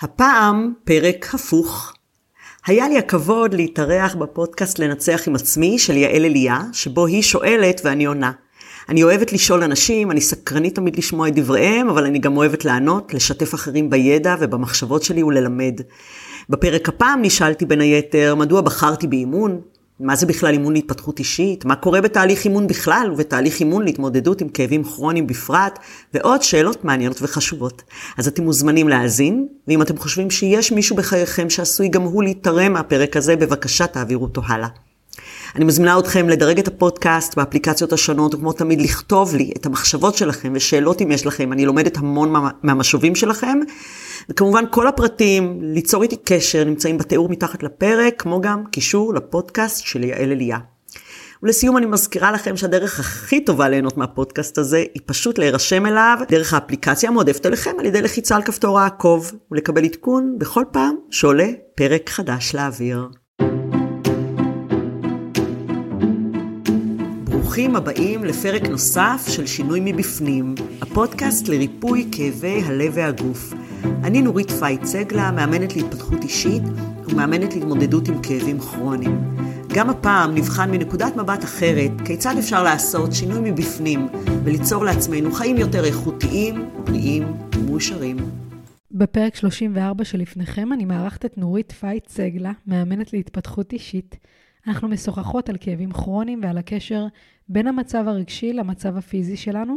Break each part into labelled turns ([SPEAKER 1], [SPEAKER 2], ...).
[SPEAKER 1] הפעם פרק הפוך. היה לי הכבוד להתארח בפודקאסט לנצח עם עצמי של יעל אליה, שבו היא שואלת ואני עונה. אני אוהבת לשאול אנשים, אני סקרנית תמיד לשמוע את דבריהם, אבל אני גם אוהבת לענות, לשתף אחרים בידע ובמחשבות שלי וללמד. בפרק הפעם נשאלתי בין היתר, מדוע בחרתי באימון? מה זה בכלל אימון להתפתחות אישית? מה קורה בתהליך אימון בכלל ובתהליך אימון להתמודדות עם כאבים כרוניים בפרט? ועוד שאלות מעניינות וחשובות. אז אתם מוזמנים להאזין, ואם אתם חושבים שיש מישהו בחייכם שעשוי גם הוא להתערם מהפרק הזה, בבקשה תעבירו אותו הלאה. אני מזמינה אתכם לדרג את הפודקאסט באפליקציות השונות, וכמו תמיד לכתוב לי את המחשבות שלכם ושאלות אם יש לכם, אני לומדת המון מהמשובים שלכם. וכמובן כל הפרטים, ליצור איתי קשר, נמצאים בתיאור מתחת לפרק, כמו גם קישור לפודקאסט של יעל אליה. ולסיום אני מזכירה לכם שהדרך הכי טובה ליהנות מהפודקאסט הזה היא פשוט להירשם אליו דרך האפליקציה המועדפת אליכם על ידי לחיצה על כפתור העקוב ולקבל עדכון בכל פעם שעולה פרק חדש לאוויר. ברוכים הבאים לפרק נוסף של שינוי מבפנים, הפודקאסט לריפוי כאבי הלב והגוף. אני נורית פייט צגלה, מאמנת להתפתחות אישית ומאמנת להתמודדות עם כאבים כרוניים. גם הפעם נבחן מנקודת מבט אחרת כיצד אפשר לעשות שינוי מבפנים וליצור לעצמנו חיים יותר איכותיים, בריאים ומאושרים.
[SPEAKER 2] בפרק 34 שלפניכם אני מארחת את נורית פייט צגלה, מאמנת להתפתחות אישית. אנחנו משוחחות על כאבים כרוניים ועל הקשר בין המצב הרגשי למצב הפיזי שלנו.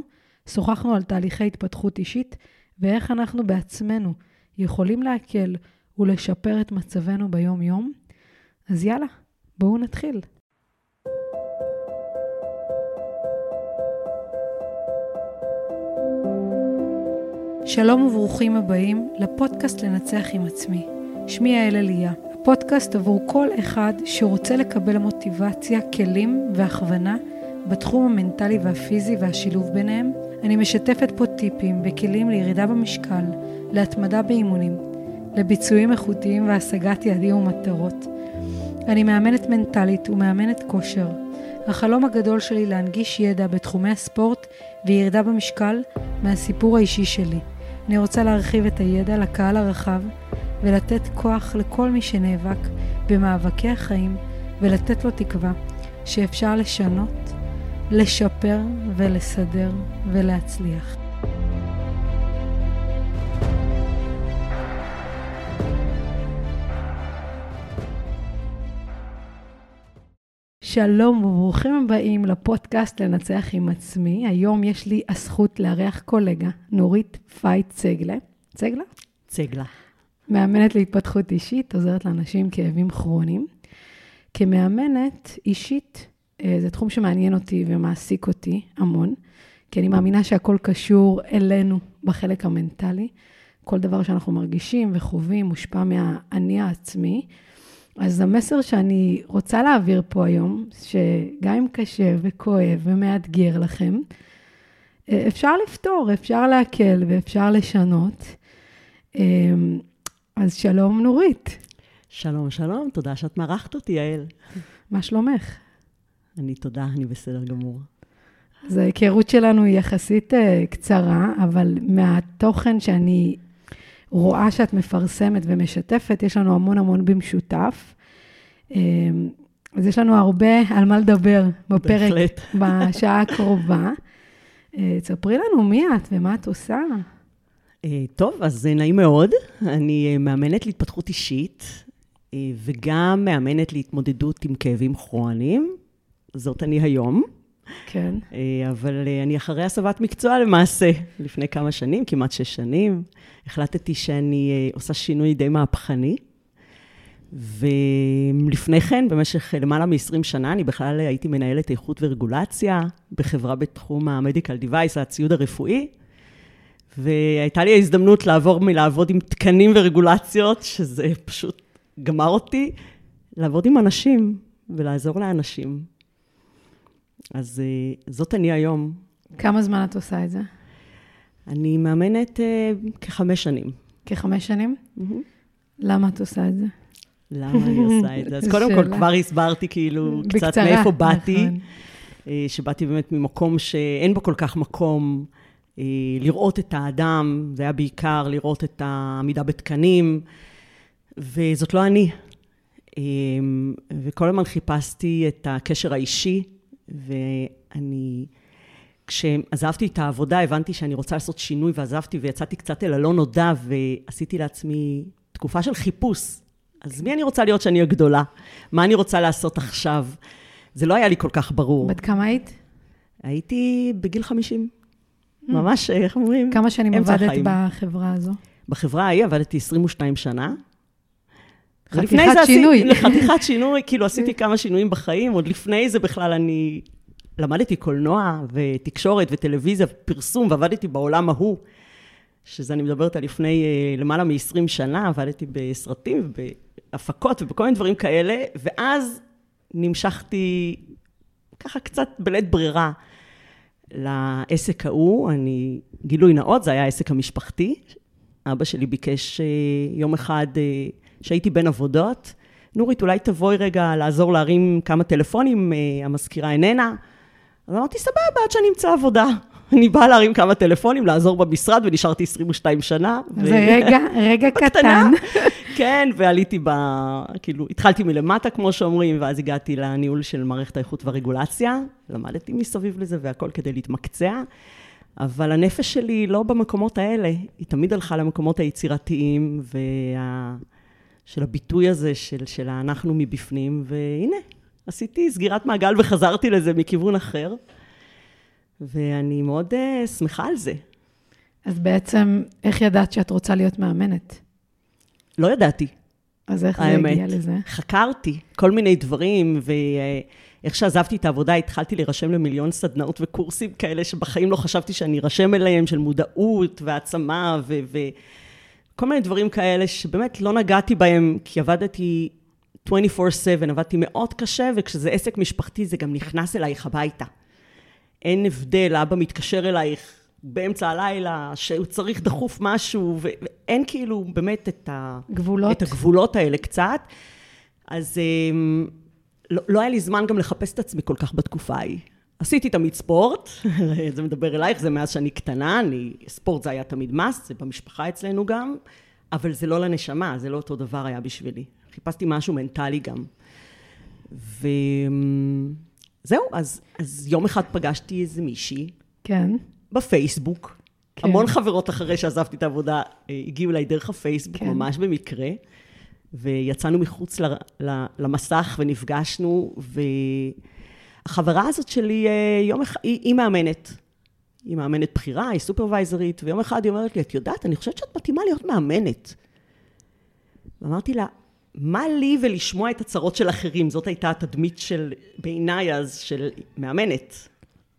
[SPEAKER 2] שוחחנו על תהליכי התפתחות אישית ואיך אנחנו בעצמנו יכולים להקל ולשפר את מצבנו ביום-יום. אז יאללה, בואו נתחיל. שלום וברוכים הבאים לפודקאסט לנצח עם עצמי. שמי יעל אליה, הפודקאסט עבור כל אחד שרוצה לקבל מוטיבציה, כלים והכוונה בתחום המנטלי והפיזי והשילוב ביניהם. אני משתפת פה טיפים וכלים לירידה במשקל, להתמדה באימונים, לביצועים איכותיים והשגת יעדים ומטרות. אני מאמנת מנטלית ומאמנת כושר. החלום הגדול שלי להנגיש ידע בתחומי הספורט וירידה במשקל מהסיפור האישי שלי. אני רוצה להרחיב את הידע לקהל הרחב ולתת כוח לכל מי שנאבק במאבקי החיים ולתת לו תקווה שאפשר לשנות, לשפר ולסדר ולהצליח. שלום וברוכים הבאים לפודקאסט לנצח עם עצמי. היום יש לי הזכות לארח קולגה, נורית פייט צגלה. צגלה?
[SPEAKER 1] צגלה.
[SPEAKER 2] מאמנת להתפתחות אישית, עוזרת לאנשים עם כאבים כרוניים. כמאמנת אישית, אה, זה תחום שמעניין אותי ומעסיק אותי המון, כי אני מאמינה שהכל קשור אלינו בחלק המנטלי. כל דבר שאנחנו מרגישים וחווים מושפע מהאני העצמי. אז המסר שאני רוצה להעביר פה היום, שגם אם קשה וכואב ומאתגר לכם, אה, אפשר לפתור, אפשר להקל ואפשר לשנות. אה, אז שלום, נורית.
[SPEAKER 1] שלום, שלום, תודה שאת מארחת אותי, יעל.
[SPEAKER 2] מה שלומך?
[SPEAKER 1] אני תודה, אני בסדר גמור.
[SPEAKER 2] אז ההיכרות שלנו היא יחסית uh, קצרה, אבל מהתוכן שאני רואה שאת מפרסמת ומשתפת, יש לנו המון המון במשותף. Uh, אז יש לנו הרבה על מה לדבר בפרק, בהחלט. בשעה הקרובה. Uh, תספרי לנו מי את ומה את עושה.
[SPEAKER 1] אה, טוב, אז נעים מאוד. אני אה, מאמנת להתפתחות אישית, אה, וגם מאמנת להתמודדות עם כאבים כרוניים. זאת אני היום.
[SPEAKER 2] כן.
[SPEAKER 1] אבל אני אחרי הסבת מקצוע למעשה, לפני כמה שנים, כמעט שש שנים. החלטתי שאני עושה שינוי די מהפכני. ולפני כן, במשך למעלה מ-20 שנה, אני בכלל הייתי מנהלת איכות ורגולציה בחברה בתחום ה-Medical Device, הציוד הרפואי. והייתה לי ההזדמנות לעבור מלעבוד עם תקנים ורגולציות, שזה פשוט גמר אותי, לעבוד עם אנשים ולעזור לאנשים. אז uh, זאת אני היום.
[SPEAKER 2] כמה זמן את עושה את זה?
[SPEAKER 1] אני מאמנת uh, כחמש שנים.
[SPEAKER 2] כחמש שנים? Mm-hmm. למה את עושה את זה?
[SPEAKER 1] למה אני עושה את זה? אז קודם כל, כבר הסברתי כאילו קצת מאיפה באתי. נכון. אה, שבאתי באמת ממקום שאין בו כל כך מקום לראות את האדם, זה היה בעיקר לראות את העמידה בתקנים, וזאת לא אני. וכל הזמן חיפשתי את הקשר האישי, ואני, כשעזבתי את העבודה, הבנתי שאני רוצה לעשות שינוי, ועזבתי ויצאתי קצת אל הלא נודע, ועשיתי לעצמי תקופה של חיפוש. אז מי אני רוצה להיות שאני אהיה גדולה? מה אני רוצה לעשות עכשיו? זה לא היה לי כל כך ברור.
[SPEAKER 2] בת כמה היית?
[SPEAKER 1] הייתי בגיל 50. Mm. ממש, איך אומרים?
[SPEAKER 2] כמה שנים עבדת בחברה הזו?
[SPEAKER 1] בחברה ההיא עבדתי 22 שנה.
[SPEAKER 2] חתיכת שינוי.
[SPEAKER 1] חתיכת שינוי, כאילו עשיתי כמה שינויים בחיים, עוד לפני זה בכלל אני למדתי קולנוע ותקשורת וטלוויזיה ופרסום, ועבדתי בעולם ההוא, שזה אני מדברת על לפני uh, למעלה מ-20 שנה, עבדתי בסרטים ובהפקות ובכל מיני דברים כאלה, ואז נמשכתי ככה קצת בלית ברירה לעסק ההוא. אני, גילוי נאות, זה היה העסק המשפחתי. אבא שלי ביקש uh, יום אחד uh, שהייתי בין עבודות. נורית, אולי תבואי רגע לעזור להרים כמה טלפונים, uh, המזכירה איננה. אז אמרתי, סבבה, עד שאני אמצא עבודה. אני באה להרים כמה טלפונים, לעזור במשרד, ונשארתי 22 שנה.
[SPEAKER 2] זה ו... רגע, רגע קטן.
[SPEAKER 1] כן, ועליתי ב... כאילו, התחלתי מלמטה, כמו שאומרים, ואז הגעתי לניהול של מערכת האיכות והרגולציה. למדתי מסביב לזה והכל כדי להתמקצע. אבל הנפש שלי לא במקומות האלה, היא תמיד הלכה למקומות היצירתיים, וה... של הביטוי הזה של, של האנחנו מבפנים, והנה, עשיתי סגירת מעגל וחזרתי לזה מכיוון אחר, ואני מאוד uh, שמחה על זה.
[SPEAKER 2] אז בעצם, איך ידעת שאת רוצה להיות מאמנת?
[SPEAKER 1] לא ידעתי.
[SPEAKER 2] אז איך האמת. זה הגיע לזה?
[SPEAKER 1] חקרתי כל מיני דברים, ואיך שעזבתי את העבודה, התחלתי להירשם למיליון סדנאות וקורסים כאלה שבחיים לא חשבתי שאני ארשם אליהם, של מודעות והעצמה, וכל מיני דברים כאלה שבאמת לא נגעתי בהם, כי עבדתי 24/7, עבדתי מאוד קשה, וכשזה עסק משפחתי זה גם נכנס אלייך הביתה. אין הבדל, אבא מתקשר אלייך באמצע הלילה, שהוא צריך דחוף משהו, ואין כאילו באמת את, ה...
[SPEAKER 2] גבולות.
[SPEAKER 1] את הגבולות האלה קצת. אז אמ, לא, לא היה לי זמן גם לחפש את עצמי כל כך בתקופה ההיא. עשיתי תמיד ספורט, זה מדבר אלייך, זה מאז שאני קטנה, אני, ספורט זה היה תמיד מס, זה במשפחה אצלנו גם, אבל זה לא לנשמה, זה לא אותו דבר היה בשבילי. חיפשתי משהו מנטלי גם. וזהו, אז, אז יום אחד פגשתי איזה מישהי.
[SPEAKER 2] כן.
[SPEAKER 1] בפייסבוק. כן. המון חברות אחרי שעזבתי את העבודה אה, הגיעו אליי דרך הפייסבוק, כן. ממש במקרה. ויצאנו מחוץ ל, ל, למסך ונפגשנו, והחברה הזאת שלי, אה, יום אחד, היא, היא מאמנת. היא מאמנת בכירה, היא סופרוויזרית, ויום אחד היא אומרת לי, את יודעת, אני חושבת שאת מתאימה להיות מאמנת. ואמרתי לה, מה לי ולשמוע את הצרות של אחרים? זאת הייתה התדמית של, בעיניי אז, של מאמנת.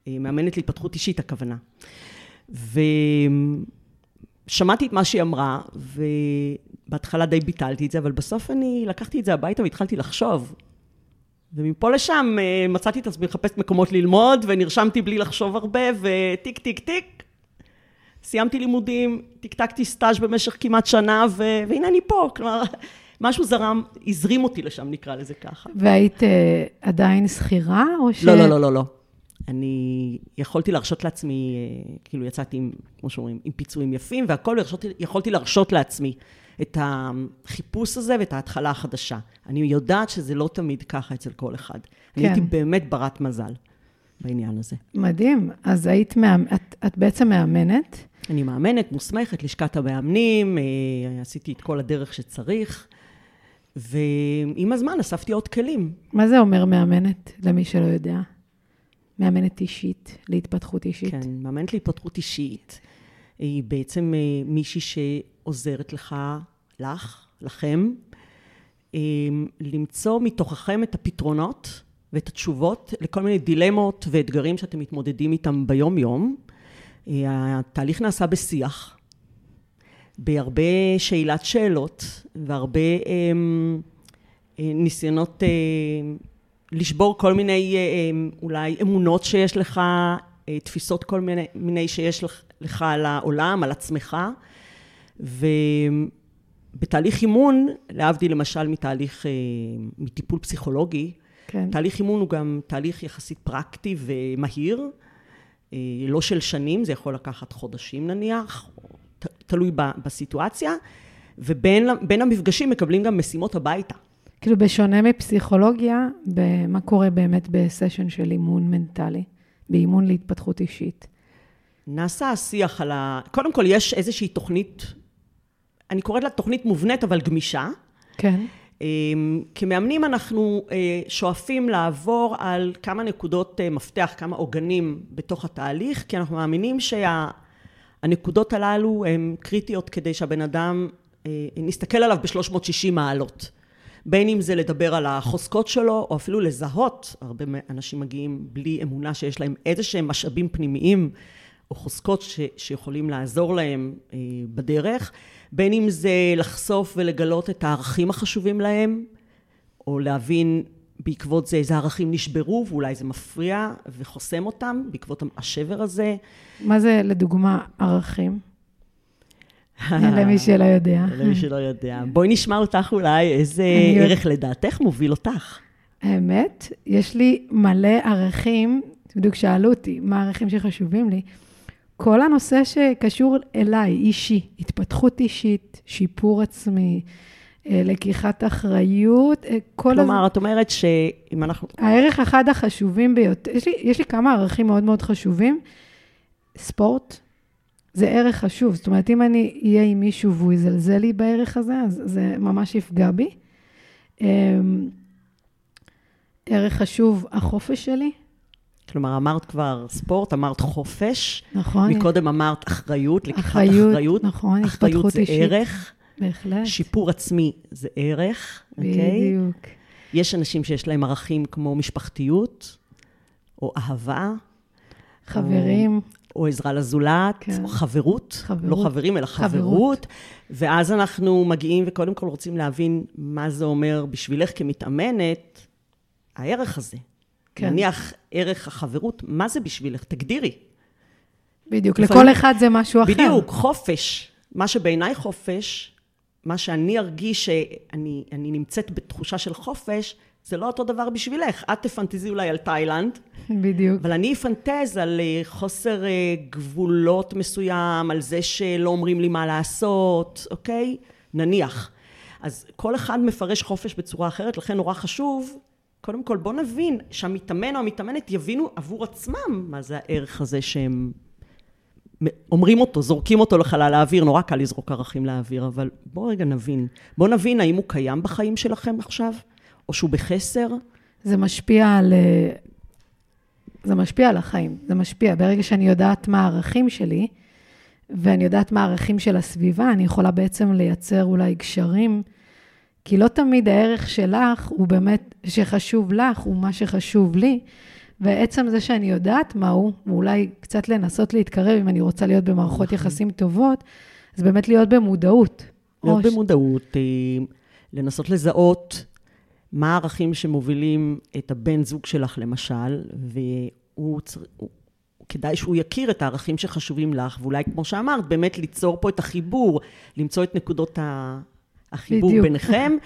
[SPEAKER 1] מאמנת להתפתחות אישית, הכוונה. ושמעתי את מה שהיא אמרה, ובהתחלה די ביטלתי את זה, אבל בסוף אני לקחתי את זה הביתה והתחלתי לחשוב. ומפה לשם אה, מצאתי את עצמי מחפשת מקומות ללמוד, ונרשמתי בלי לחשוב הרבה, וטיק, טיק, טיק. סיימתי לימודים, טקטקתי סטאז' במשך כמעט שנה, ו... והנה אני פה. כלומר, משהו זרם, הזרים אותי לשם, נקרא לזה ככה.
[SPEAKER 2] והיית uh, עדיין שכירה, או ש...
[SPEAKER 1] לא, לא, לא, לא, לא. אני יכולתי להרשות לעצמי, אה, כאילו יצאתי עם, כמו שאומרים, עם פיצויים יפים והכל, ויכולתי, יכולתי להרשות לעצמי את החיפוש הזה ואת ההתחלה החדשה. אני יודעת שזה לא תמיד ככה אצל כל אחד. כן. אני הייתי באמת ברת מזל בעניין הזה.
[SPEAKER 2] מדהים. אז היית, מאמ... את, את בעצם מאמנת?
[SPEAKER 1] אני מאמנת, מוסמכת, לשכת המאמנים, אה, עשיתי את כל הדרך שצריך. ועם הזמן אספתי עוד כלים.
[SPEAKER 2] מה זה אומר מאמנת, למי שלא יודע? מאמנת אישית, להתפתחות אישית.
[SPEAKER 1] כן, מאמנת להתפתחות אישית. היא בעצם אה, מישהי שעוזרת לך, לך, לכם, אה, למצוא מתוככם את הפתרונות ואת התשובות לכל מיני דילמות ואתגרים שאתם מתמודדים איתם ביום-יום. אה, התהליך נעשה בשיח, בהרבה שאלת שאלות והרבה ניסיונות לשבור כל מיני אה, אה, אולי אמונות שיש לך, אה, תפיסות כל מיני, מיני שיש לך על העולם, על עצמך. ובתהליך אימון, להבדיל למשל מתהליך, מטיפול פסיכולוגי, כן. תהליך אימון הוא גם תהליך יחסית פרקטי ומהיר. לא של שנים, זה יכול לקחת חודשים נניח, ת, תלוי ב, בסיטואציה, ובין המפגשים מקבלים גם משימות הביתה.
[SPEAKER 2] כאילו בשונה מפסיכולוגיה, מה קורה באמת בסשן של אימון מנטלי, באימון להתפתחות אישית?
[SPEAKER 1] נעשה השיח על ה... קודם כל, יש איזושהי תוכנית, אני קוראת לה תוכנית מובנית, אבל גמישה.
[SPEAKER 2] כן.
[SPEAKER 1] אמ, כמאמנים אנחנו אה, שואפים לעבור על כמה נקודות אה, מפתח, כמה עוגנים בתוך התהליך, כי אנחנו מאמינים שהנקודות שה... הללו הן קריטיות כדי שהבן אדם, אה, נסתכל עליו ב-360 מעלות. בין אם זה לדבר על החוזקות שלו, או אפילו לזהות, הרבה אנשים מגיעים בלי אמונה שיש להם איזה שהם משאבים פנימיים או חוזקות ש, שיכולים לעזור להם אה, בדרך, בין אם זה לחשוף ולגלות את הערכים החשובים להם, או להבין בעקבות זה איזה ערכים נשברו ואולי זה מפריע וחוסם אותם בעקבות השבר הזה.
[SPEAKER 2] מה זה לדוגמה ערכים? למי שלא יודע.
[SPEAKER 1] למי שלא יודע. בואי נשמע אותך אולי, איזה ערך לדעתך מוביל אותך.
[SPEAKER 2] האמת, יש לי מלא ערכים, בדיוק שאלו אותי, מה הערכים שחשובים לי. כל הנושא שקשור אליי, אישי, התפתחות אישית, שיפור עצמי, אה, לקיחת אחריות, אה, כל...
[SPEAKER 1] כלומר, הז... את אומרת שאם אנחנו...
[SPEAKER 2] הערך אחד החשובים ביותר, יש לי, יש לי כמה ערכים מאוד מאוד חשובים. ספורט, זה ערך חשוב. זאת אומרת, אם אני אהיה עם מישהו והוא יזלזל לי בערך הזה, אז זה ממש יפגע בי. אמ, ערך חשוב, החופש שלי.
[SPEAKER 1] כלומר, אמרת כבר ספורט, אמרת חופש.
[SPEAKER 2] נכון.
[SPEAKER 1] מקודם אמרת אחריות, לקיחת אחריות. אחריות,
[SPEAKER 2] נכון,
[SPEAKER 1] אחריות זה אישית. ערך.
[SPEAKER 2] בהחלט.
[SPEAKER 1] שיפור עצמי זה ערך,
[SPEAKER 2] אוקיי? בדיוק. Okay?
[SPEAKER 1] יש אנשים שיש להם ערכים כמו משפחתיות, או אהבה.
[SPEAKER 2] חברים.
[SPEAKER 1] או, או עזרה לזולת, כן. או חברות, חברות, לא חברים, אלא חברות. חברות. ואז אנחנו מגיעים וקודם כל רוצים להבין מה זה אומר בשבילך כמתאמנת, הערך הזה. כן. נניח ערך החברות, מה זה בשבילך? תגדירי.
[SPEAKER 2] בדיוק, לפעמים, לכל אחד זה משהו אחר.
[SPEAKER 1] בדיוק, חופש. מה שבעיניי חופש, מה שאני ארגיש שאני נמצאת בתחושה של חופש, זה לא אותו דבר בשבילך. את תפנטזי אולי על תאילנד.
[SPEAKER 2] בדיוק.
[SPEAKER 1] אבל אני אפנטז על אה, חוסר אה, גבולות מסוים, על זה שלא אומרים לי מה לעשות, אוקיי? נניח. אז כל אחד מפרש חופש בצורה אחרת, לכן נורא חשוב, קודם כל בוא נבין שהמתאמן או המתאמנת יבינו עבור עצמם מה זה הערך הזה שהם אומרים אותו, זורקים אותו לחלל האוויר, נורא קל לזרוק ערכים לאוויר, אבל בואו רגע נבין. בואו נבין האם הוא קיים בחיים שלכם עכשיו, או שהוא בחסר.
[SPEAKER 2] זה משפיע על... אה, זה משפיע על החיים, זה משפיע. ברגע שאני יודעת מה הערכים שלי, ואני יודעת מה הערכים של הסביבה, אני יכולה בעצם לייצר אולי גשרים, כי לא תמיד הערך שלך הוא באמת, שחשוב לך, הוא מה שחשוב לי. ועצם זה שאני יודעת מהו, ואולי קצת לנסות להתקרב, אם אני רוצה להיות במערכות נכון. יחסים טובות, אז באמת להיות במודעות.
[SPEAKER 1] להיות במודעות, אה, לנסות לזהות מה הערכים שמובילים את הבן זוג שלך, למשל, והוא צר... כדאי שהוא יכיר את הערכים שחשובים לך, ואולי, כמו שאמרת, באמת ליצור פה את החיבור, למצוא את נקודות החיבור בדיוק. ביניכם.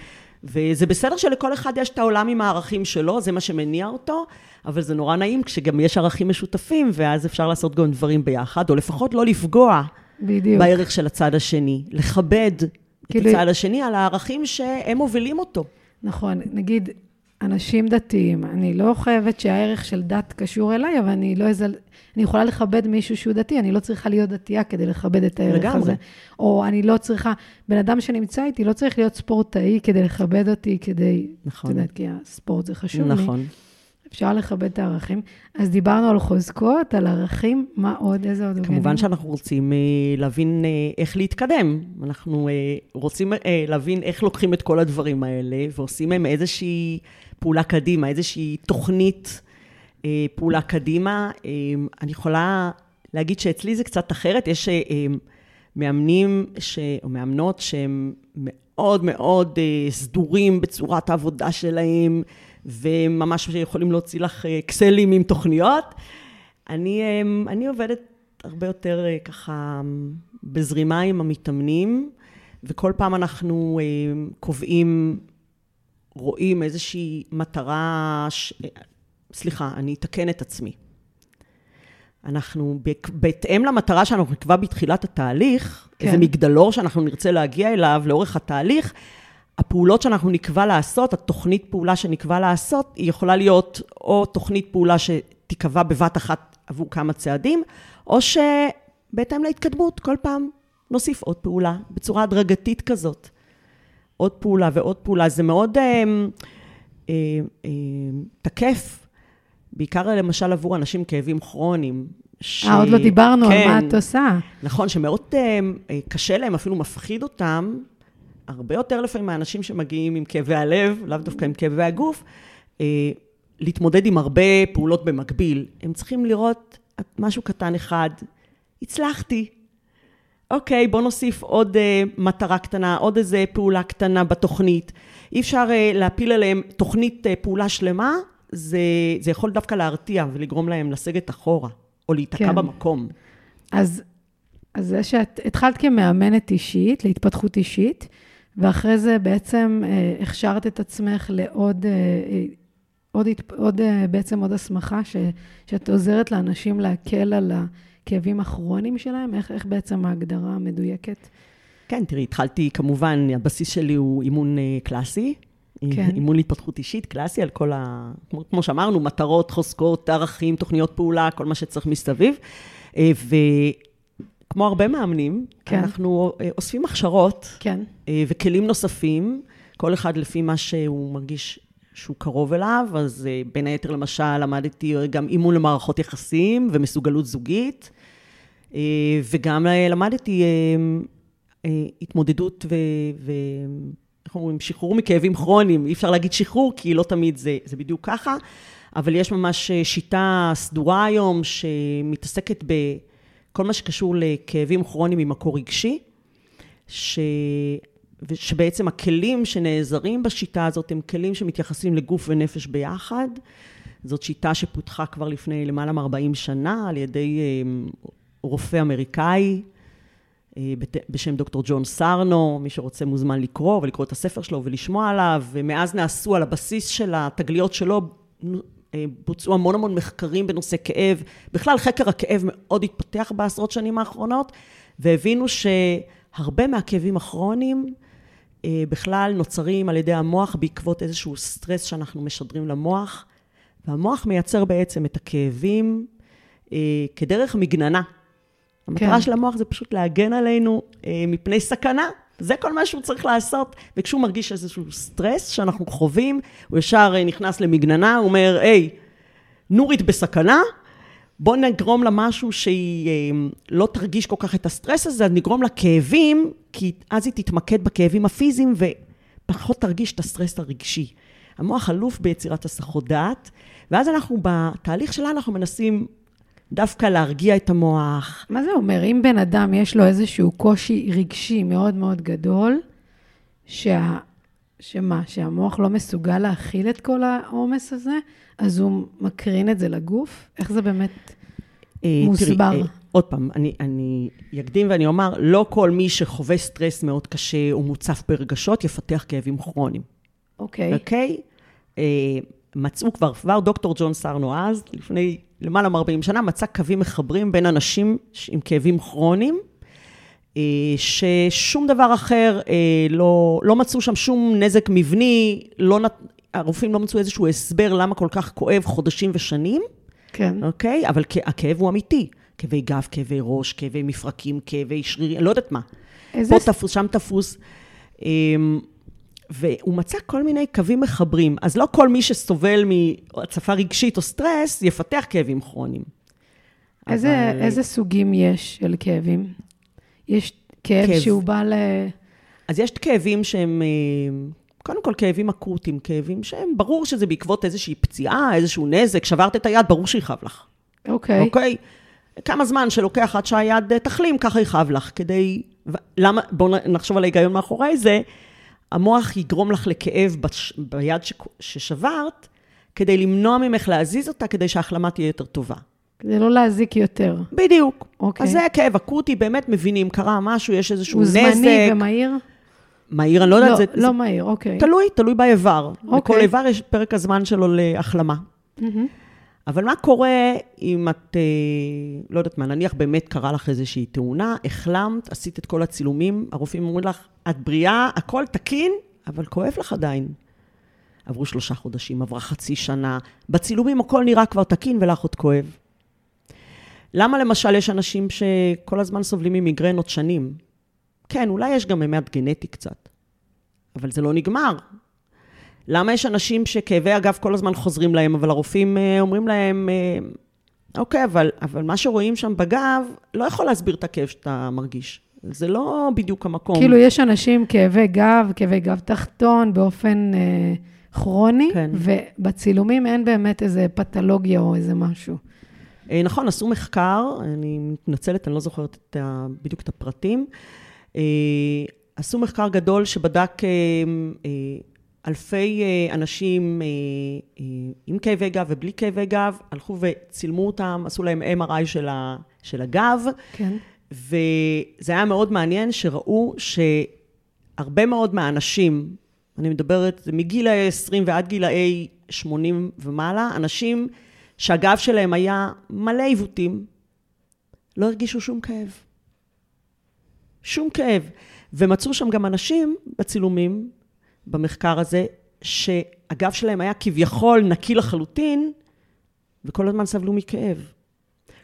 [SPEAKER 1] וזה בסדר שלכל אחד יש את העולם עם הערכים שלו, זה מה שמניע אותו, אבל זה נורא נעים כשגם יש ערכים משותפים, ואז אפשר לעשות גם דברים ביחד, או לפחות לא לפגוע בדיוק. בערך של הצד השני, לכבד כאילו... את הצד השני על הערכים שהם מובילים אותו.
[SPEAKER 2] נכון, נגיד, אנשים דתיים, אני לא חייבת שהערך של דת קשור אליי, אבל אני לא איזה... אני יכולה לכבד מישהו שהוא דתי, אני לא צריכה להיות דתייה כדי לכבד את הערך לגמרי. הזה. או אני לא צריכה, בן אדם שנמצא איתי לא צריך להיות ספורטאי כדי לכבד אותי, כדי... נכון. את יודעת, כי הספורט זה חשוב נכון. לי. נכון. אפשר לכבד את הערכים. אז דיברנו על חוזקות, על ערכים, מה עוד? איזה עוד?
[SPEAKER 1] כמובן שאנחנו רוצים אה, להבין אה, איך להתקדם. אנחנו אה, רוצים להבין איך לוקחים את כל הדברים האלה ועושים מהם איזושהי פעולה קדימה, איזושהי תוכנית פעולה קדימה. אני יכולה להגיד שאצלי זה קצת אחרת. יש מאמנים ש... או מאמנות שהם מאוד מאוד סדורים בצורת העבודה שלהם. וממש יכולים להוציא לך אקסלים עם תוכניות. אני, אני עובדת הרבה יותר אה, ככה בזרימה עם המתאמנים, וכל פעם אנחנו קובעים, רואים איזושהי מטרה, ש... סליחה, אני אתקן את עצמי. אנחנו, בהתאם למטרה שאנחנו נקבע בתחילת התהליך,
[SPEAKER 2] כן.
[SPEAKER 1] איזה מגדלור שאנחנו נרצה להגיע אליו לאורך התהליך, הפעולות שאנחנו נקבע לעשות, התוכנית פעולה שנקבע לעשות, היא יכולה להיות או תוכנית פעולה שתיקבע בבת אחת עבור כמה צעדים, או שבהתאם להתקדמות, כל פעם נוסיף עוד פעולה, בצורה הדרגתית כזאת. עוד פעולה ועוד פעולה. זה מאוד אה, אה, אה, תקף, בעיקר למשל עבור אנשים עם כאבים כרוניים.
[SPEAKER 2] ש... אה, עוד לא דיברנו כן, על מה את עושה.
[SPEAKER 1] נכון, שמאוד אה, אה, קשה להם, אפילו מפחיד אותם, הרבה יותר לפעמים מהאנשים שמגיעים עם כאבי הלב, לאו דווקא עם כאבי הגוף, אה, להתמודד עם הרבה פעולות במקביל. הם צריכים לראות משהו קטן אחד, הצלחתי. אוקיי, בוא נוסיף עוד uh, מטרה קטנה, עוד איזה פעולה קטנה בתוכנית. אי אפשר uh, להפיל עליהם תוכנית uh, פעולה שלמה, זה, זה יכול דווקא להרתיע ולגרום להם לסגת אחורה, או להיתקע כן. במקום.
[SPEAKER 2] אז, אז זה שאת התחלת כמאמנת אישית, להתפתחות אישית, ואחרי זה בעצם אה, הכשרת את עצמך לעוד, אה, אה, עוד, עוד, בעצם עוד הסמכה, ש, שאת עוזרת לאנשים להקל על הכאבים הכרוניים שלהם? איך, איך בעצם ההגדרה המדויקת?
[SPEAKER 1] כן, תראי, התחלתי, כמובן, הבסיס שלי הוא אימון קלאסי. כן. אימון להתפתחות אישית, קלאסי, על כל ה... כמו, כמו שאמרנו, מטרות, חוזקות, ערכים, תוכניות פעולה, כל מה שצריך מסביב. ו... כמו הרבה מאמנים, כן. אנחנו אה, אוספים הכשרות
[SPEAKER 2] כן.
[SPEAKER 1] אה, וכלים נוספים, כל אחד לפי מה שהוא מרגיש שהוא קרוב אליו, אז אה, בין היתר, למשל, למדתי גם אימון למערכות יחסים ומסוגלות זוגית, וגם למדתי התמודדות ו... ו... איך אומרים? שחרור מכאבים כרוניים. אי אפשר להגיד שחרור, כי לא תמיד זה, זה בדיוק ככה, אבל יש ממש שיטה סדורה היום שמתעסקת ב... כל מה שקשור לכאבים כרוניים ממקור רגשי, ש... שבעצם הכלים שנעזרים בשיטה הזאת הם כלים שמתייחסים לגוף ונפש ביחד. זאת שיטה שפותחה כבר לפני למעלה מ-40 שנה על ידי אה, רופא אמריקאי אה, בשם דוקטור ג'ון סרנו, מי שרוצה מוזמן לקרוא ולקרוא את הספר שלו ולשמוע עליו, ומאז נעשו על הבסיס של התגליות שלו אה, בוצעו המון המון מחקרים בנושא כאב. בכלל, חקר הכאב מאוד התפתח בעשרות שנים האחרונות, והבינו שהרבה מהכאבים הכרוניים בכלל נוצרים על ידי המוח בעקבות איזשהו סטרס שאנחנו משדרים למוח, והמוח מייצר בעצם את הכאבים אה, כדרך מגננה. המטרה כן. של המוח זה פשוט להגן עלינו מפני סכנה. זה כל מה שהוא צריך לעשות. וכשהוא מרגיש איזשהו סטרס שאנחנו חווים, הוא ישר אה, נכנס למגננה, הוא אומר, היי, נורית בסכנה, בוא נגרום לה משהו שהיא אה, לא תרגיש כל כך את הסטרס הזה, אז נגרום לה כאבים, כי אז היא תתמקד בכאבים הפיזיים ופחות תרגיש את הסטרס הרגשי. המוח אלוף ביצירת הסחות דעת, ואז אנחנו, בתהליך שלנו, אנחנו מנסים דווקא להרגיע את המוח.
[SPEAKER 2] מה זה אומר? אם בן אדם יש לו איזשהו קושי רגשי מאוד מאוד גדול, שה... שמה, שהמוח לא מסוגל להכיל את כל העומס הזה, אז הוא מקרין את זה לגוף? איך זה באמת אה, מוסבר? תראי, אה,
[SPEAKER 1] עוד פעם, אני, אני אקדים ואני אומר, לא כל מי שחווה סטרס מאוד קשה או מוצף ברגשות, יפתח כאבים כרוניים.
[SPEAKER 2] אוקיי.
[SPEAKER 1] אוקיי? אה, מצאו כבר, כבר דוקטור ג'ון סרנו אז, לפני למעלה מ-40 שנה, מצא קווים מחברים בין אנשים עם כאבים כרוניים, ששום דבר אחר, אה, לא, לא מצאו שם שום נזק מבני, לא, הרופאים לא מצאו איזשהו הסבר למה כל כך כואב חודשים ושנים.
[SPEAKER 2] כן.
[SPEAKER 1] אוקיי? אבל הכאב הוא אמיתי. כאבי גב, כאבי ראש, כאבי מפרקים, כאבי שרירים, לא יודעת מה. איזה... פה תפוס, שם תפוס. אמ, והוא מצא כל מיני קווים מחברים. אז לא כל מי שסובל מהצפה רגשית או סטרס, יפתח כאבים כרוניים.
[SPEAKER 2] איזה, אבל... איזה סוגים יש של כאבים? יש כאב, כאב שהוא בא ל...
[SPEAKER 1] אז יש כאבים שהם, אה, קודם כל כאבים אקוטיים, כאבים שהם, ברור שזה בעקבות איזושהי פציעה, איזשהו נזק, שברת את היד, ברור שיכאב לך.
[SPEAKER 2] אוקיי. Okay.
[SPEAKER 1] אוקיי? Okay? כמה זמן שלוקח עד שהיד אה, תחלים, ככה יכאב לך, כדי... למה, בואו נחשוב על ההיגיון מאחורי זה. המוח יגרום לך לכאב בש... ביד ש... ששברת, כדי למנוע ממך להזיז אותה, כדי שההחלמה תהיה יותר טובה.
[SPEAKER 2] כדי לא להזיק יותר.
[SPEAKER 1] בדיוק. אוקיי. אז זה כאב אקוטי, באמת מבינים, קרה משהו, יש איזשהו נזק.
[SPEAKER 2] הוא זמני ומהיר?
[SPEAKER 1] מהיר, אני לא יודעת,
[SPEAKER 2] לא,
[SPEAKER 1] זה...
[SPEAKER 2] לא. מהיר, אוקיי.
[SPEAKER 1] תלוי, תלוי באיבר. אוקיי. לכל איבר יש פרק הזמן שלו להחלמה. Mm-hmm. אבל מה קורה אם את, אה, לא יודעת מה, נניח באמת קרה לך איזושהי תאונה, החלמת, עשית את כל הצילומים, הרופאים אומרים לך, את בריאה, הכל תקין, אבל כואב לך עדיין. עברו שלושה חודשים, עברה חצי שנה, בצילומים הכל נראה כבר תקין ולך עוד כואב. למה למשל יש אנשים שכל הזמן סובלים ממיגרנות שנים? כן, אולי יש גם ממד גנטי קצת, אבל זה לא נגמר. למה יש אנשים שכאבי הגב כל הזמן חוזרים להם, אבל הרופאים אה, אומרים להם, אה, אוקיי, אבל, אבל מה שרואים שם בגב לא יכול להסביר את הכאב שאתה מרגיש. זה לא בדיוק המקום.
[SPEAKER 2] כאילו, יש אנשים כאבי גב, כאבי גב תחתון, באופן אה, כרוני,
[SPEAKER 1] כן.
[SPEAKER 2] ובצילומים אין באמת איזה פתולוגיה או איזה משהו.
[SPEAKER 1] אה, נכון, עשו מחקר, אני מתנצלת, אני לא זוכרת את ה, בדיוק את הפרטים. אה, עשו מחקר גדול שבדק אה, אלפי אנשים עם כאבי גב ובלי כאבי גב, הלכו וצילמו אותם, עשו להם MRI של, ה, של הגב,
[SPEAKER 2] כן.
[SPEAKER 1] וזה היה מאוד מעניין שראו שהרבה מאוד מהאנשים, אני מדברת מגיל ה-20 ועד גילאי 80 ומעלה, אנשים שהגב שלהם היה מלא עיוותים, לא הרגישו שום כאב. שום כאב. ומצאו שם גם אנשים בצילומים, במחקר הזה, שהגב שלהם היה כביכול נקי לחלוטין, וכל הזמן סבלו מכאב.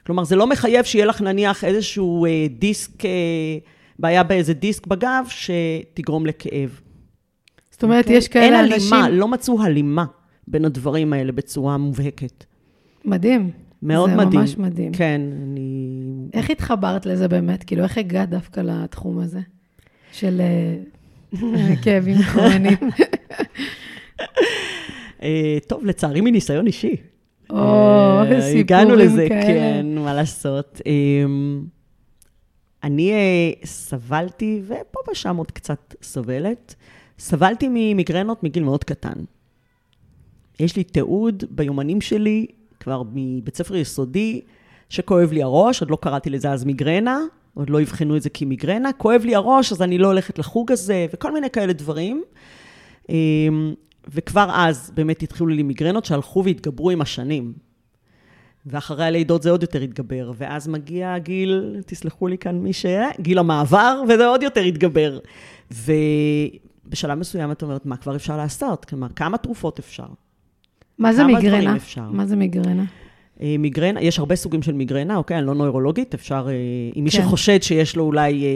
[SPEAKER 1] כלומר, זה לא מחייב שיהיה לך נניח איזשהו אה, דיסק, אה, בעיה באיזה דיסק בגב, שתגרום לכאב.
[SPEAKER 2] זאת אומרת,
[SPEAKER 1] אוקיי?
[SPEAKER 2] יש כאלה
[SPEAKER 1] אין
[SPEAKER 2] אנשים...
[SPEAKER 1] הלימה, לא מצאו הלימה בין הדברים האלה בצורה מובהקת.
[SPEAKER 2] מדהים.
[SPEAKER 1] מאוד
[SPEAKER 2] זה
[SPEAKER 1] מדהים.
[SPEAKER 2] ממש מדהים.
[SPEAKER 1] כן, אני...
[SPEAKER 2] איך התחברת לזה באמת? כאילו, איך הגעת דווקא לתחום הזה? של אה, כאבים כרוניים.
[SPEAKER 1] אה, טוב, לצערי מניסיון אישי.
[SPEAKER 2] או,
[SPEAKER 1] אה,
[SPEAKER 2] סיפורים
[SPEAKER 1] הגענו לזה,
[SPEAKER 2] כאלה.
[SPEAKER 1] כן, מה לעשות. אני סבלתי, ופה ושם עוד קצת סובלת, סבלתי ממיגרנות מגיל מאוד קטן. יש לי תיעוד ביומנים שלי, כבר מבית ספר יסודי, שכואב לי הראש, עוד לא קראתי לזה אז מיגרנה, עוד לא אבחנו את זה כמיגרנה, כואב לי הראש, אז אני לא הולכת לחוג הזה, וכל מיני כאלה דברים. אה, וכבר אז באמת התחילו לי מיגרנות שהלכו והתגברו עם השנים. ואחרי הלידות זה עוד יותר התגבר, ואז מגיע גיל, תסלחו לי כאן מי ש... גיל המעבר, וזה עוד יותר התגבר. ובשלב מסוים את אומרת, מה כבר אפשר לעשות? כלומר, כמה תרופות אפשר?
[SPEAKER 2] מה זה מיגרנה? מה זה מיגרנה?
[SPEAKER 1] אה, מיגרנה, יש הרבה סוגים של מיגרנה, אוקיי? אני לא נוירולוגית, אפשר, אה, אם מי
[SPEAKER 2] כן.
[SPEAKER 1] שחושד שיש לו אולי אה,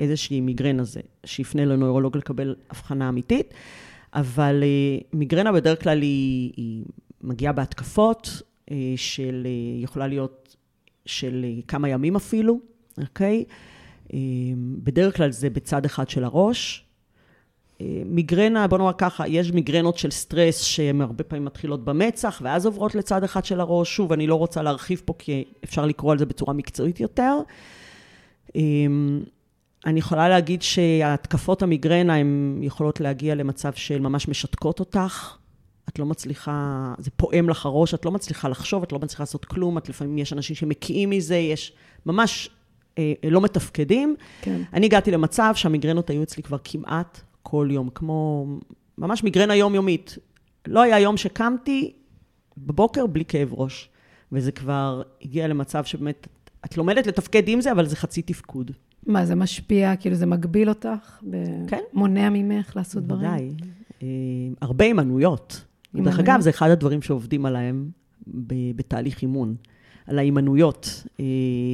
[SPEAKER 1] איזושהי מיגרנה, זה שיפנה לנוירולוג לקבל הבחנה אמיתית. אבל אה, מיגרנה בדרך כלל היא, היא מגיעה בהתקפות אה, של, אה, יכולה להיות של אה, כמה ימים אפילו, אוקיי? אה, בדרך כלל זה בצד אחד של הראש. מיגרנה, בוא נאמר ככה, יש מיגרנות של סטרס שהן הרבה פעמים מתחילות במצח, ואז עוברות לצד אחד של הראש. שוב, אני לא רוצה להרחיב פה, כי אפשר לקרוא על זה בצורה מקצועית יותר. אמ, אני יכולה להגיד שהתקפות המיגרנה, הן יכולות להגיע למצב של ממש משתקות אותך. את לא מצליחה, זה פועם לך הראש, את לא מצליחה לחשוב, את לא מצליחה לעשות כלום, את לפעמים יש אנשים שמקיאים מזה, יש ממש אה, לא מתפקדים.
[SPEAKER 2] כן.
[SPEAKER 1] אני הגעתי למצב שהמיגרנות היו אצלי כבר כמעט כל יום, כמו ממש מיגרנה יומיומית. לא היה יום שקמתי בבוקר בלי כאב ראש. וזה כבר הגיע למצב שבאמת, את לומדת לתפקד עם זה, אבל זה חצי תפקוד.
[SPEAKER 2] מה, זה משפיע, כאילו זה מגביל אותך? ב-
[SPEAKER 1] כן.
[SPEAKER 2] מונע ממך לעשות דברים?
[SPEAKER 1] בוודאי. אה, הרבה הימנעויות. דרך? אגב, זה אחד הדברים שעובדים עליהם ב- בתהליך אימון. על ההימנעויות, אה,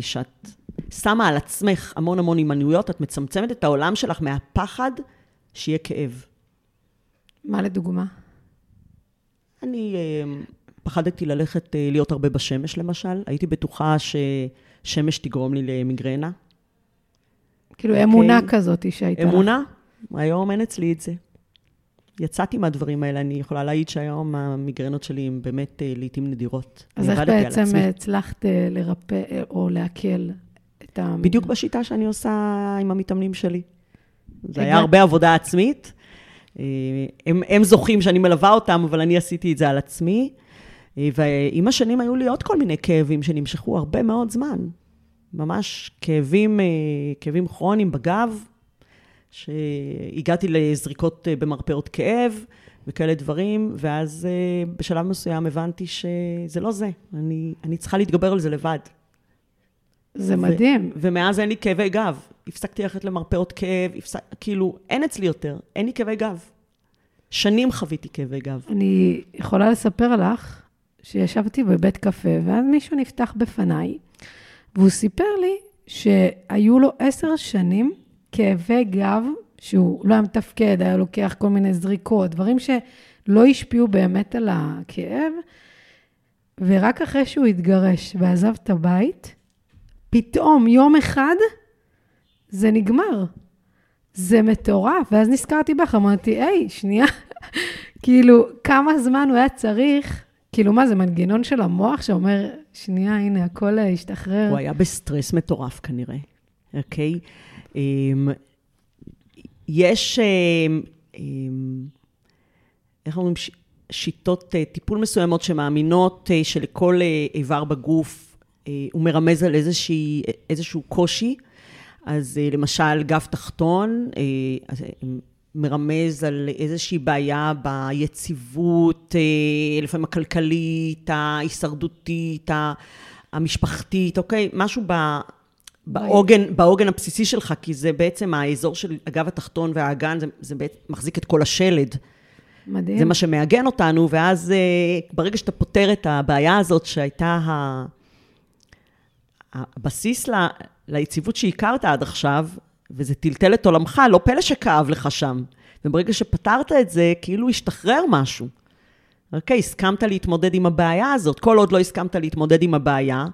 [SPEAKER 1] שאת שמה על עצמך המון המון הימנעויות, את מצמצמת את העולם שלך מהפחד שיהיה כאב.
[SPEAKER 2] מה לדוגמה?
[SPEAKER 1] אני אה, פחדתי ללכת, אה, להיות הרבה בשמש, למשל. הייתי בטוחה ששמש תגרום לי למיגרנה.
[SPEAKER 2] כאילו
[SPEAKER 1] אוקיי.
[SPEAKER 2] אמונה כזאת שהייתה לך.
[SPEAKER 1] אמונה, היום אין אצלי את זה. יצאתי מהדברים האלה, אני יכולה להעיד שהיום המיגרנות שלי הן באמת אה, לעיתים נדירות.
[SPEAKER 2] אז איך בעצם. הצלחת לרפא או להקל את ה...
[SPEAKER 1] בדיוק בשיטה שאני עושה עם המתאמנים שלי. זה היה הרבה עבודה עצמית. אה, הם, הם זוכים שאני מלווה אותם, אבל אני עשיתי את זה על עצמי. אה, ועם השנים היו לי עוד כל מיני כאבים שנמשכו הרבה מאוד זמן. ממש כאבים, אה, כאבים כרוניים בגב, שהגעתי לזריקות במרפאות כאב, וכאלה דברים, ואז בשלב מסוים הבנתי שזה לא זה, אני, אני צריכה להתגבר על זה לבד.
[SPEAKER 2] זה מדהים.
[SPEAKER 1] ו- ומאז אין לי כאבי גב. הפסקתי ללכת למרפאות כאב, הפסק, כאילו, אין אצלי יותר, אין לי כאבי גב. שנים חוויתי כאבי גב.
[SPEAKER 2] אני יכולה לספר לך שישבתי בבית קפה, ואז מישהו נפתח בפניי, והוא סיפר לי שהיו לו עשר שנים כאבי גב, שהוא לא היה מתפקד, היה לוקח כל מיני זריקות, דברים שלא השפיעו באמת על הכאב, ורק אחרי שהוא התגרש ועזב את הבית, פתאום יום אחד זה נגמר. זה מטורף. ואז נזכרתי בך, אמרתי, היי, שנייה, כאילו, כמה זמן הוא היה צריך, כאילו, מה, זה מנגנון של המוח שאומר, שנייה, הנה, הכל השתחרר.
[SPEAKER 1] הוא היה בסטרס מטורף כנראה, אוקיי? אמ, יש, אמ, אמ, איך אומרים, שיטות אה, טיפול מסוימות שמאמינות אה, שלכל אה, איבר בגוף הוא מרמז על איזשהו קושי. אז למשל, גב תחתון מרמז על איזושהי בעיה ביציבות, לפעמים הכלכלית, ההישרדותית, המשפחתית, אוקיי? משהו ב... בעוגן, בעוגן הבסיסי שלך, כי זה בעצם האזור של הגב התחתון והאגן, זה, זה בעצם מחזיק את כל השלד.
[SPEAKER 2] מדהים.
[SPEAKER 1] זה מה שמעגן אותנו, ואז אה, ברגע שאתה פותר את הבעיה הזאת, שהייתה הבסיס ליציבות שהכרת עד עכשיו, וזה טלטל את עולמך, לא פלא שכאב לך שם. וברגע שפתרת את זה, כאילו השתחרר משהו. אוקיי, הסכמת להתמודד עם הבעיה הזאת. כל עוד לא הסכמת להתמודד עם הבעיה,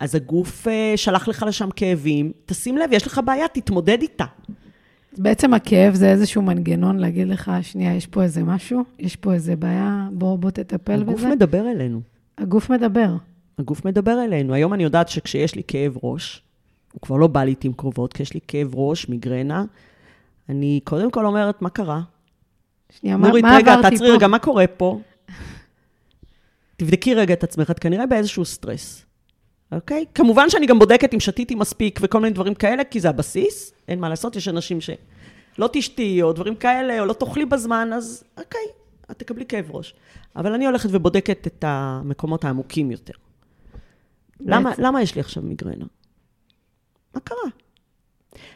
[SPEAKER 1] אז הגוף אה, שלח לך לשם כאבים, תשים לב, יש לך בעיה, תתמודד איתה.
[SPEAKER 2] בעצם הכאב זה איזשהו מנגנון להגיד לך, שנייה, יש פה איזה משהו, יש פה איזה בעיה, בוא, בוא תטפל
[SPEAKER 1] הגוף
[SPEAKER 2] בזה.
[SPEAKER 1] הגוף מדבר אלינו.
[SPEAKER 2] הגוף מדבר.
[SPEAKER 1] הגוף מדבר אלינו. היום אני יודעת שכשיש לי כאב ראש, הוא כבר לא בא לעיתים קרובות, כי יש לי כאב ראש, מיגרנה, אני קודם כל אומרת, מה קרה?
[SPEAKER 2] שנייה, מה, מה עברתי פה?
[SPEAKER 1] רגע, תעצרי רגע, מה קורה פה? תבדקי רגע את עצמך, את כנראה באיזשהו סטרס. אוקיי? כמובן שאני גם בודקת אם שתיתי מספיק וכל מיני דברים כאלה, כי זה הבסיס, אין מה לעשות, יש אנשים שלא תשתי או דברים כאלה, או לא תאכלי בזמן, אז אוקיי, את תקבלי כאב ראש. אבל אני הולכת ובודקת את המקומות העמוקים יותר. למה, למה יש לי עכשיו מיגרנה? מה קרה?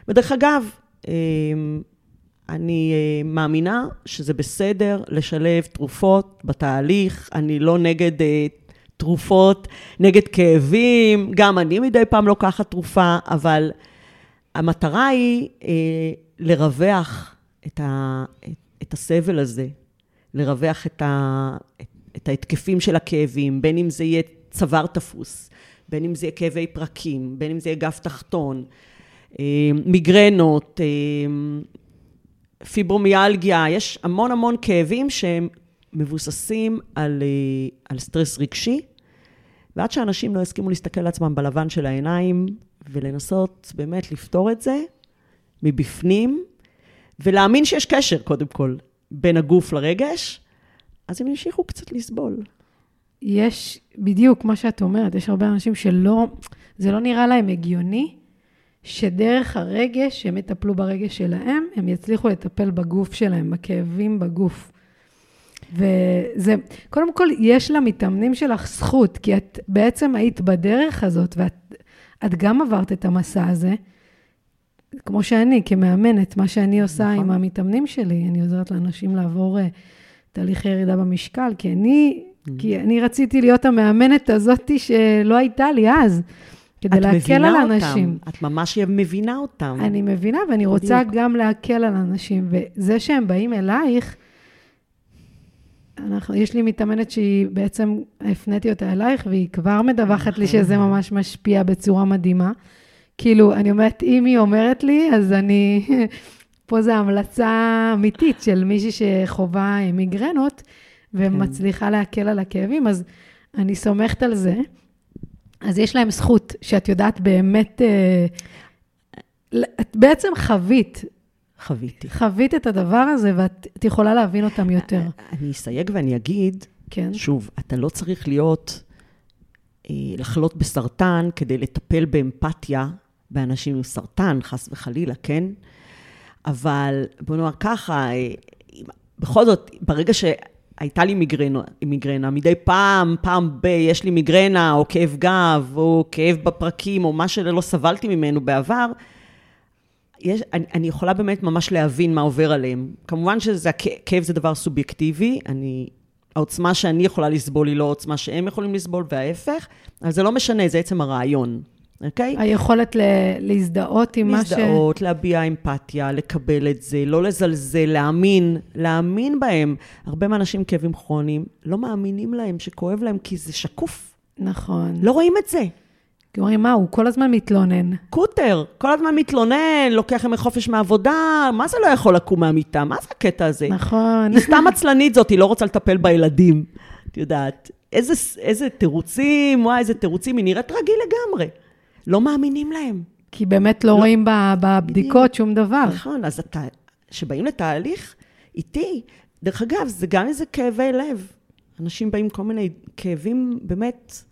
[SPEAKER 1] ודרך אגב, אמ, אני אה, מאמינה שזה בסדר לשלב תרופות בתהליך, אני לא נגד אה, תרופות נגד כאבים, גם אני מדי פעם לוקחת תרופה, אבל המטרה היא אה, לרווח את, ה, את, את הסבל הזה, לרווח את, ה, את, את ההתקפים של הכאבים, בין אם זה יהיה צוואר תפוס, בין אם זה יהיה כאבי פרקים, בין אם זה יהיה גב תחתון, אה, מיגרנות, אה, פיברומיאלגיה, יש המון המון כאבים שהם מבוססים על, אה, על סטרס רגשי, ועד שאנשים לא יסכימו להסתכל לעצמם בלבן של העיניים ולנסות באמת לפתור את זה מבפנים, ולהאמין שיש קשר, קודם כל, בין הגוף לרגש, אז הם ימשיכו קצת לסבול.
[SPEAKER 2] יש, בדיוק כמו שאת אומרת, יש הרבה אנשים שלא, זה לא נראה להם הגיוני, שדרך הרגש, שהם יטפלו ברגש שלהם, הם יצליחו לטפל בגוף שלהם, בכאבים בגוף. וזה, קודם כל, יש למתאמנים שלך זכות, כי את בעצם היית בדרך הזאת, ואת גם עברת את המסע הזה, כמו שאני, כמאמנת, מה שאני עושה נכון. עם המתאמנים שלי, אני עוזרת לאנשים לעבור uh, תהליך ירידה במשקל, כי אני. כי אני רציתי להיות המאמנת הזאת שלא הייתה לי אז. כדי להקל על אותם. אנשים.
[SPEAKER 1] את ממש מבינה אותם.
[SPEAKER 2] אני מבינה, ואני רוצה בדיוק. גם להקל על אנשים. וזה שהם באים אלייך, אנחנו, יש לי מתאמנת שהיא בעצם, הפניתי אותה אלייך, והיא כבר מדווחת לי שזה ממש משפיע בצורה מדהימה. כאילו, אני אומרת, אם היא אומרת לי, אז אני... פה זו המלצה אמיתית של מישהי שחווה מיגרנות, ומצליחה. להקל על הכאבים, אז אני סומכת על זה. אז יש להם זכות, שאת יודעת באמת, אה, את בעצם חווית
[SPEAKER 1] חוויתי.
[SPEAKER 2] חווית את הדבר הזה, ואת יכולה להבין אותם יותר.
[SPEAKER 1] אני אסייג ואני אגיד, כן. שוב, אתה לא צריך להיות, אה, לחלות בסרטן כדי לטפל באמפתיה באנשים עם סרטן, חס וחלילה, כן? אבל בוא נאמר ככה, אה, בכל זאת, ברגע שהייתה לי מיגרנה, מיגרנה, מדי פעם, פעם ב, יש לי מיגרנה, או כאב גב, או כאב בפרקים, או מה שלא סבלתי ממנו בעבר, יש, אני, אני יכולה באמת ממש להבין מה עובר עליהם. כמובן שכאב זה דבר סובייקטיבי, אני, העוצמה שאני יכולה לסבול היא לא עוצמה שהם יכולים לסבול, וההפך, אבל זה לא משנה, זה עצם הרעיון. אוקיי? Okay?
[SPEAKER 2] היכולת ל- להזדהות עם מה ש...
[SPEAKER 1] להזדהות, להביע אמפתיה, לקבל את זה, לא לזלזל, להאמין, להאמין בהם. הרבה מהאנשים עם כאבים כרוניים לא מאמינים להם שכואב להם, כי זה שקוף.
[SPEAKER 2] נכון.
[SPEAKER 1] לא רואים את זה.
[SPEAKER 2] כי אומרים, מה, הוא כל הזמן מתלונן.
[SPEAKER 1] קוטר, כל הזמן מתלונן, לוקח ימי חופש מהעבודה, מה זה לא יכול לקום מהמיטה? מה זה הקטע הזה?
[SPEAKER 2] נכון.
[SPEAKER 1] היא סתם עצלנית זאת, היא לא רוצה לטפל בילדים. את יודעת, איזה, איזה תירוצים, וואי, איזה תירוצים, היא נראית רגיל לגמרי. לא מאמינים להם.
[SPEAKER 2] כי באמת לא, לא רואים בבדיקות שום דבר.
[SPEAKER 1] נכון, אז כשבאים לתהליך איתי, דרך אגב, זה גם איזה כאבי לב. אנשים באים עם כל מיני כאבים, באמת,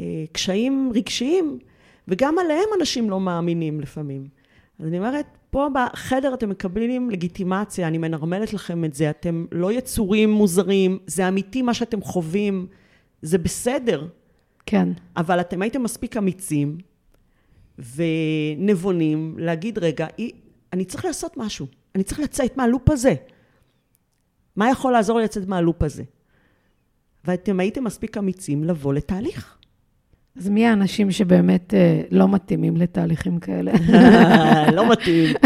[SPEAKER 1] אה, קשיים רגשיים, וגם עליהם אנשים לא מאמינים לפעמים. אז אני אומרת, פה בחדר אתם מקבלים לגיטימציה, אני מנרמלת לכם את זה, אתם לא יצורים מוזרים, זה אמיתי מה שאתם חווים, זה בסדר.
[SPEAKER 2] כן.
[SPEAKER 1] אבל אתם הייתם מספיק אמיצים ונבונים להגיד, רגע, אני צריך לעשות משהו, אני צריך לצאת מהלופ הזה. מה יכול לעזור לי לצאת מהלופ הזה? ואתם הייתם מספיק אמיצים לבוא לתהליך.
[SPEAKER 2] אז מי האנשים שבאמת אה, לא מתאימים לתהליכים כאלה?
[SPEAKER 1] לא מתאים.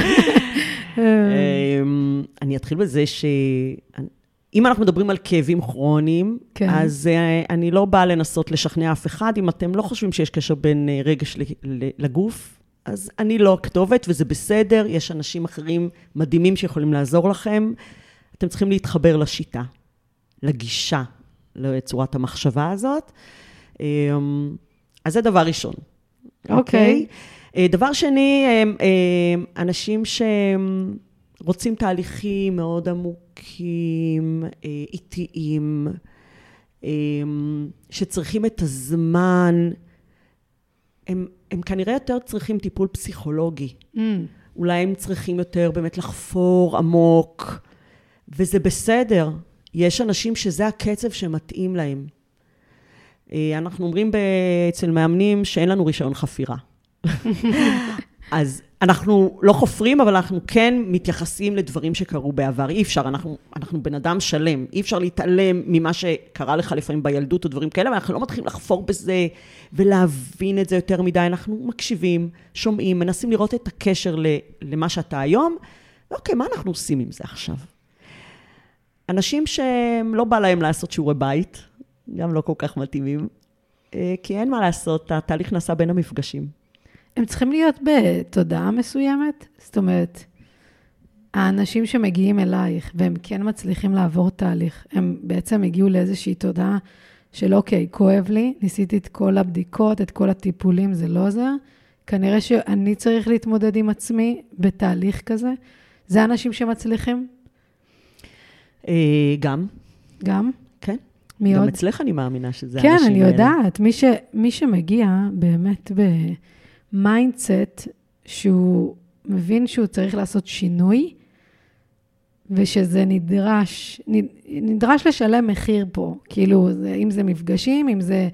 [SPEAKER 1] אמ, אני אתחיל בזה ש... אם אנחנו מדברים על כאבים כרוניים, כן. אז uh, אני לא באה לנסות לשכנע אף אחד. אם אתם לא חושבים שיש קשר בין uh, רגש לגוף, אז אני לא הכתובת, וזה בסדר. יש אנשים אחרים מדהימים שיכולים לעזור לכם. אתם צריכים להתחבר לשיטה, לגישה, לצורת המחשבה הזאת. Um, אז זה דבר ראשון.
[SPEAKER 2] אוקיי. Okay.
[SPEAKER 1] Okay? Uh, דבר שני, um, uh, אנשים שרוצים תהליכים מאוד עמוקים. אה, איטיים, אה, שצריכים את הזמן, הם, הם כנראה יותר צריכים טיפול פסיכולוגי. Mm. אולי הם צריכים יותר באמת לחפור עמוק, וזה בסדר. יש אנשים שזה הקצב שמתאים להם. אה, אנחנו אומרים אצל מאמנים שאין לנו רישיון חפירה. אז אנחנו לא חופרים, אבל אנחנו כן מתייחסים לדברים שקרו בעבר. אי אפשר, אנחנו, אנחנו בן אדם שלם. אי אפשר להתעלם ממה שקרה לך לפעמים בילדות או דברים כאלה, אבל אנחנו לא מתחילים לחפור בזה ולהבין את זה יותר מדי. אנחנו מקשיבים, שומעים, מנסים לראות את הקשר למה שאתה היום. אוקיי, מה אנחנו עושים עם זה עכשיו? אנשים שלא בא להם לעשות שיעורי בית, גם לא כל כך מתאימים, אה, כי אין מה לעשות, התהליך נעשה בין המפגשים.
[SPEAKER 2] הם צריכים להיות בתודעה מסוימת? זאת אומרת, האנשים שמגיעים אלייך והם כן מצליחים לעבור תהליך, הם בעצם הגיעו לאיזושהי תודעה של אוקיי, כואב לי, ניסיתי את כל הבדיקות, את כל הטיפולים, זה לא עוזר. כנראה שאני צריך להתמודד עם עצמי בתהליך כזה. זה אנשים שמצליחים?
[SPEAKER 1] אה, גם.
[SPEAKER 2] גם?
[SPEAKER 1] כן.
[SPEAKER 2] מי
[SPEAKER 1] גם
[SPEAKER 2] עוד?
[SPEAKER 1] גם אצלך אני מאמינה שזה
[SPEAKER 2] כן,
[SPEAKER 1] האנשים
[SPEAKER 2] האלה. כן, אני יודעת. מי, ש, מי שמגיע באמת ב... mindset שהוא מבין שהוא צריך לעשות שינוי, ושזה נדרש, נדרש לשלם מחיר פה. כאילו, אם זה מפגשים, אם זה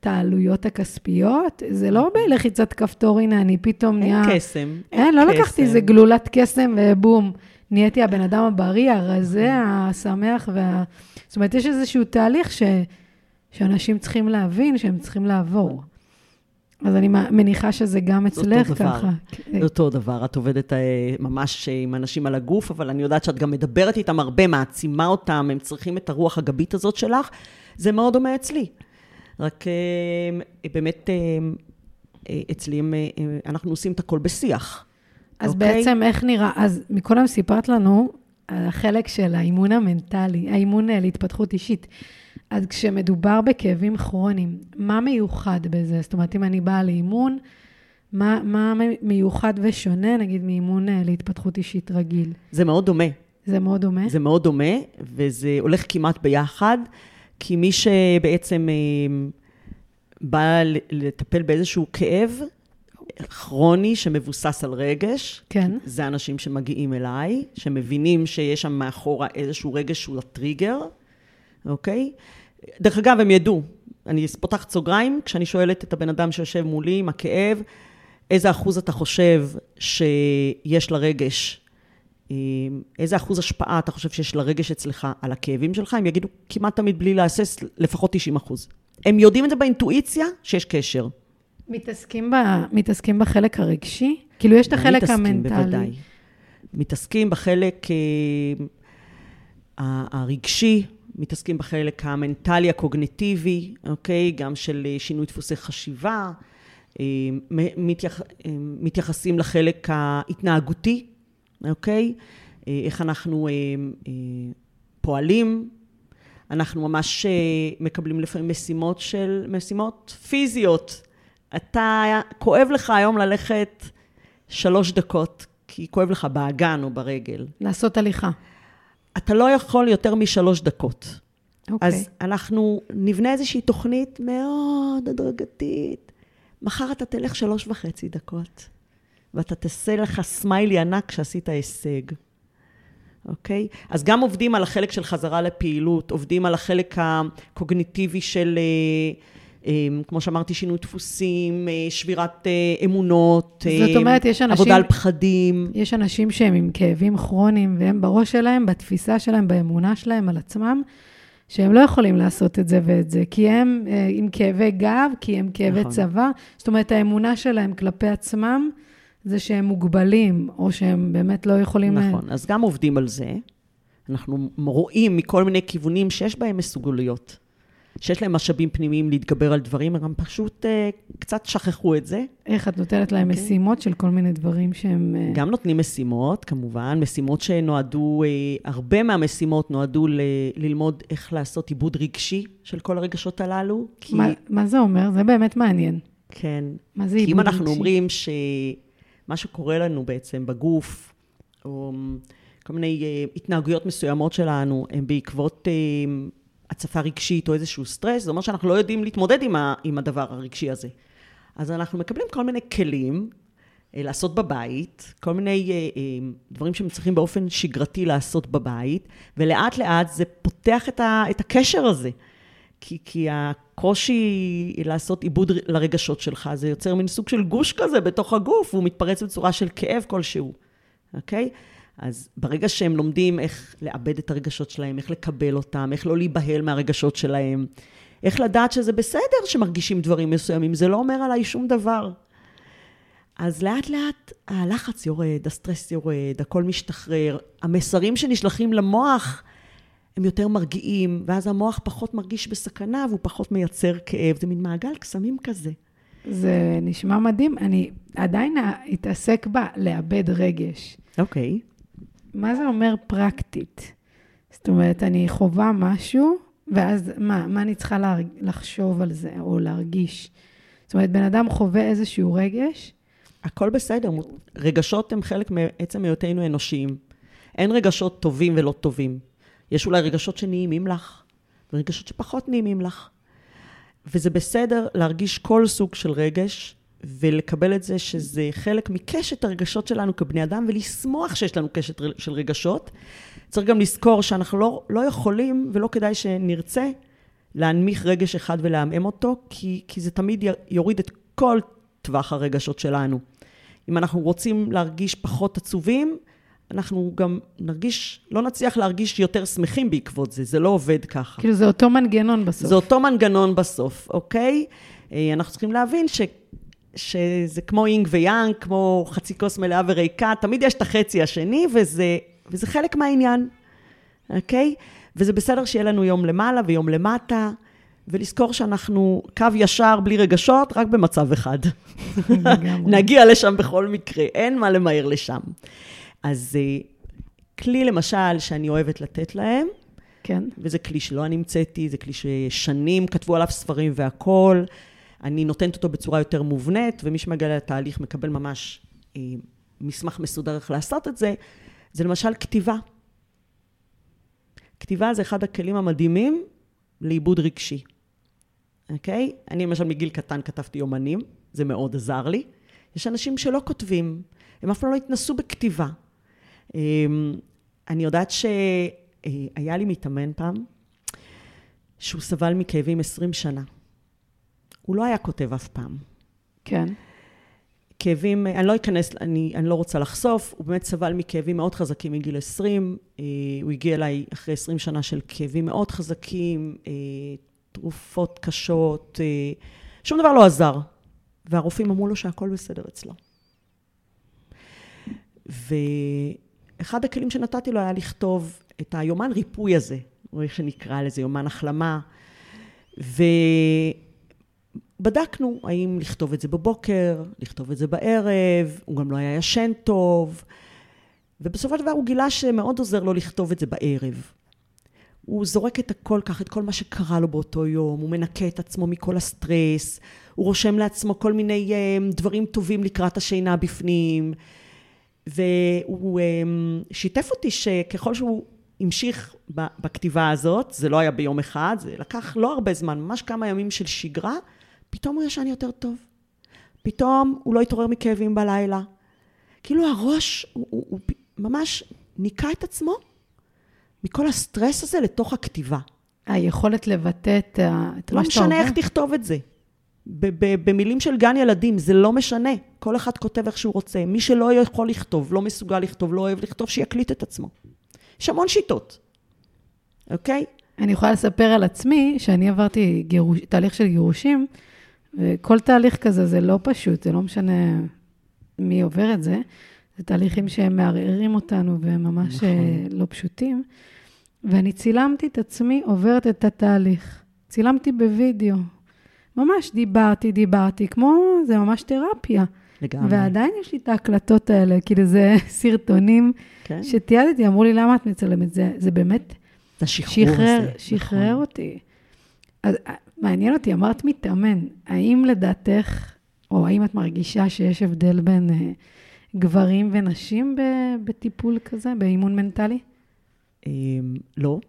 [SPEAKER 2] את העלויות הכספיות, זה לא בלחיצת כפתור, הנה, אני פתאום נהיה...
[SPEAKER 1] אין קסם.
[SPEAKER 2] אין, אין לא קסם. לקחתי איזה גלולת קסם ובום, נהייתי הבן אדם הבריא, הרזה, השמח וה... זאת אומרת, יש איזשהו תהליך ש... שאנשים צריכים להבין שהם צריכים לעבור. אז אני מניחה שזה גם אצלך ככה.
[SPEAKER 1] זה אותו דבר, את עובדת אה, ממש עם אנשים על הגוף, אבל אני יודעת שאת גם מדברת איתם הרבה, מעצימה אותם, הם צריכים את הרוח הגבית הזאת שלך. זה מאוד דומה אצלי. רק אה, באמת, אה, אצלי אנחנו עושים את הכל בשיח.
[SPEAKER 2] אז אוקיי? בעצם איך נראה, אז מקודם סיפרת לנו על החלק של האימון המנטלי, האימון להתפתחות אישית. אז כשמדובר בכאבים כרוניים, מה מיוחד בזה? זאת אומרת, אם אני באה לאימון, מה, מה מיוחד ושונה, נגיד, מאימון אה, להתפתחות אישית רגיל?
[SPEAKER 1] זה מאוד דומה.
[SPEAKER 2] זה מאוד דומה?
[SPEAKER 1] זה מאוד דומה, וזה הולך כמעט ביחד, כי מי שבעצם אה, בא לטפל באיזשהו כאב, כרוני שמבוסס על רגש.
[SPEAKER 2] כן.
[SPEAKER 1] זה אנשים שמגיעים אליי, שמבינים שיש שם מאחורה איזשהו רגש שהוא הטריגר, אוקיי? דרך אגב, הם ידעו. אני פותחת סוגריים, כשאני שואלת את הבן אדם שיושב מולי עם הכאב, איזה אחוז אתה חושב שיש לרגש, אה, איזה אחוז השפעה אתה חושב שיש לרגש אצלך על הכאבים שלך, הם יגידו כמעט תמיד בלי להסס, לפחות 90 אחוז. הם יודעים את זה באינטואיציה שיש קשר.
[SPEAKER 2] מתעסקים, ב, מתעסקים בחלק הרגשי? כאילו, יש את החלק
[SPEAKER 1] מתעסקים,
[SPEAKER 2] המנטלי.
[SPEAKER 1] בוודאי. מתעסקים בחלק אה, הרגשי, מתעסקים בחלק המנטלי, הקוגניטיבי, אוקיי? גם של אה, שינוי דפוסי חשיבה. אה, מתייח, אה, מתייחסים לחלק ההתנהגותי, אוקיי? איך אנחנו פועלים. אנחנו ממש מקבלים לפעמים משימות של, משימות פיזיות. אתה, כואב לך היום ללכת שלוש דקות, כי כואב לך באגן או ברגל.
[SPEAKER 2] לעשות הליכה.
[SPEAKER 1] אתה לא יכול יותר משלוש דקות.
[SPEAKER 2] אוקיי.
[SPEAKER 1] אז אנחנו נבנה איזושהי תוכנית מאוד הדרגתית. מחר אתה תלך שלוש וחצי דקות, ואתה תעשה לך סמיילי ענק כשעשית הישג. אוקיי? אז גם עובדים על החלק של חזרה לפעילות, עובדים על החלק הקוגניטיבי של, אה, כמו שאמרתי, שינוי דפוסים, אה, שבירת אה, אמונות,
[SPEAKER 2] זאת אומרת, יש אנשים-
[SPEAKER 1] עבודה על פחדים.
[SPEAKER 2] יש אנשים שהם עם כאבים כרוניים, והם בראש שלהם, בתפיסה שלהם, באמונה שלהם על עצמם, שהם לא יכולים לעשות את זה ואת זה, כי הם אה, עם כאבי גב, כי הם כאבי
[SPEAKER 1] נכון.
[SPEAKER 2] צבא. זאת אומרת, האמונה שלהם כלפי עצמם, זה שהם מוגבלים, או שהם באמת לא יכולים...
[SPEAKER 1] נכון, אז גם עובדים על זה. אנחנו רואים מכל מיני כיוונים שיש בהם מסוגלויות, שיש להם משאבים פנימיים להתגבר על דברים, הם פשוט אה, קצת שכחו את זה.
[SPEAKER 2] איך את נותנת להם
[SPEAKER 1] אוקיי.
[SPEAKER 2] משימות של כל מיני דברים שהם... אה,
[SPEAKER 1] גם נותנים משימות, כמובן, משימות שנועדו, אה, הרבה מהמשימות נועדו ל- ללמוד איך לעשות עיבוד רגשי של כל הרגשות הללו. כי,
[SPEAKER 2] מה, מה זה אומר? זה באמת מעניין.
[SPEAKER 1] כן,
[SPEAKER 2] מה זה
[SPEAKER 1] כי אם
[SPEAKER 2] עיבוד
[SPEAKER 1] אנחנו
[SPEAKER 2] רגשי?
[SPEAKER 1] אומרים שמה שקורה לנו בעצם בגוף, או כל מיני אה, התנהגויות מסוימות שלנו, הן בעקבות אה, הצפה רגשית או איזשהו סטרס, זה אומר שאנחנו לא יודעים להתמודד עם, ה, עם הדבר הרגשי הזה. אז אנחנו מקבלים כל מיני כלים אה, לעשות בבית, כל מיני אה, אה, דברים שהם צריכים באופן שגרתי לעשות בבית, ולאט לאט זה פותח את, ה, את הקשר הזה. כי, כי הקושי לעשות עיבוד לרגשות שלך, זה יוצר מין סוג של גוש כזה בתוך הגוף, והוא מתפרץ בצורה של כאב כלשהו, אוקיי? אז ברגע שהם לומדים איך לאבד את הרגשות שלהם, איך לקבל אותם, איך לא להיבהל מהרגשות שלהם, איך לדעת שזה בסדר שמרגישים דברים מסוימים, זה לא אומר עליי שום דבר. אז לאט לאט הלחץ יורד, הסטרס יורד, הכל משתחרר, המסרים שנשלחים למוח הם יותר מרגיעים, ואז המוח פחות מרגיש בסכנה והוא פחות מייצר כאב. זה מין מעגל קסמים כזה.
[SPEAKER 2] זה נשמע מדהים. אני עדיין אתעסק בה לאבד רגש.
[SPEAKER 1] אוקיי.
[SPEAKER 2] מה זה אומר פרקטית? זאת אומרת, אני חווה משהו, ואז מה, מה אני צריכה להרג... לחשוב על זה או להרגיש? זאת אומרת, בן אדם חווה איזשהו רגש,
[SPEAKER 1] הכל בסדר. רגשות הם חלק מעצם היותנו אנושיים. אין רגשות טובים ולא טובים. יש אולי רגשות שנעימים לך, ורגשות שפחות נעימים לך. וזה בסדר להרגיש כל סוג של רגש, ולקבל את זה שזה חלק מקשת הרגשות שלנו כבני אדם, ולשמוח שיש לנו קשת של רגשות. צריך גם לזכור שאנחנו לא, לא יכולים, ולא כדאי שנרצה, להנמיך רגש אחד ולעמעם אותו, כי, כי זה תמיד יוריד את כל טווח הרגשות שלנו. אם אנחנו רוצים להרגיש פחות עצובים, אנחנו גם נרגיש, לא נצליח להרגיש יותר שמחים בעקבות זה, זה לא עובד ככה.
[SPEAKER 2] כאילו זה אותו מנגנון בסוף.
[SPEAKER 1] זה אותו מנגנון בסוף, אוקיי? אנחנו צריכים להבין ש, שזה כמו אינג ויאנג, כמו חצי כוס מלאה וריקה, תמיד יש את החצי השני, וזה, וזה חלק מהעניין, אוקיי? וזה בסדר שיהיה לנו יום למעלה ויום למטה, ולזכור שאנחנו קו ישר בלי רגשות, רק במצב אחד. נגיע לשם בכל מקרה, אין מה למהר לשם. אז כלי למשל שאני אוהבת לתת להם,
[SPEAKER 2] כן.
[SPEAKER 1] וזה כלי שלא אני המצאתי, זה כלי ששנים כתבו עליו ספרים והכול. אני נותנת אותו בצורה יותר מובנית, ומי שמגיע לתהליך מקבל ממש אה, מסמך מסודר איך לעשות את זה, זה למשל כתיבה. כתיבה זה אחד הכלים המדהימים לעיבוד רגשי, אוקיי? אני למשל מגיל קטן כתבתי יומנים, זה מאוד עזר לי. יש אנשים שלא כותבים, הם אף פעם לא התנסו בכתיבה. אמ, אני יודעת שהיה לי מתאמן פעם, שהוא סבל מכאבים 20 שנה. הוא לא היה כותב אף פעם.
[SPEAKER 2] כן.
[SPEAKER 1] כאבים, אני לא אכנס, אני, אני לא רוצה לחשוף, הוא באמת סבל מכאבים מאוד חזקים מגיל 20. אה, הוא הגיע אליי אחרי 20 שנה של כאבים מאוד חזקים, אה, תרופות קשות, אה, שום דבר לא עזר. והרופאים אמרו לו שהכל בסדר אצלו. ואחד הכלים שנתתי לו היה לכתוב את היומן ריפוי הזה, או איך שנקרא לזה, יומן החלמה. ובדקנו האם לכתוב את זה בבוקר, לכתוב את זה בערב, הוא גם לא היה ישן טוב, ובסופו של דבר הוא גילה שמאוד עוזר לו לכתוב את זה בערב. הוא זורק את הכל כך, את כל מה שקרה לו באותו יום, הוא מנקה את עצמו מכל הסטרס, הוא רושם לעצמו כל מיני um, דברים טובים לקראת השינה בפנים, והוא um, שיתף אותי שככל שהוא המשיך בכתיבה הזאת, זה לא היה ביום אחד, זה לקח לא הרבה זמן, ממש כמה ימים של שגרה, פתאום הוא ישן יותר טוב. פתאום הוא לא התעורר מכאבים בלילה. כאילו הראש, הוא, הוא, הוא ממש ניקה את עצמו מכל הסטרס הזה לתוך הכתיבה.
[SPEAKER 2] היכולת לבטא את, את
[SPEAKER 1] לא מה שאתה אומר. לא משנה איך תכתוב את זה. במילים של גן ילדים, זה לא משנה. כל אחד כותב איך שהוא רוצה. מי שלא יכול לכתוב, לא מסוגל לכתוב, לא אוהב לכתוב, שיקליט את עצמו. יש המון שיטות, אוקיי?
[SPEAKER 2] אני יכולה לספר על עצמי, שאני עברתי גירוש, תהליך של גירושים, וכל תהליך כזה זה לא פשוט, זה לא משנה מי עובר את זה. זה תהליכים שהם מערערים אותנו והם ממש נכון. אה, לא פשוטים. ואני צילמתי את עצמי עוברת את התהליך. צילמתי בווידאו. ממש דיברתי, דיברתי, כמו, זה ממש תרפיה.
[SPEAKER 1] לגמרי.
[SPEAKER 2] ועדיין יש לי את ההקלטות האלה, כאילו זה סרטונים כן. שתיעדתי, אמרו לי, למה את מצלמת? זה, זה באמת...
[SPEAKER 1] זה השחרור
[SPEAKER 2] שחרר, הזה. שחרר נכון. אותי. אז אה, מעניין אותי, אמרת מתאמן, האם לדעתך, או האם את מרגישה שיש הבדל בין אה, גברים ונשים בטיפול כזה, באימון מנטלי?
[SPEAKER 1] אמ, לא,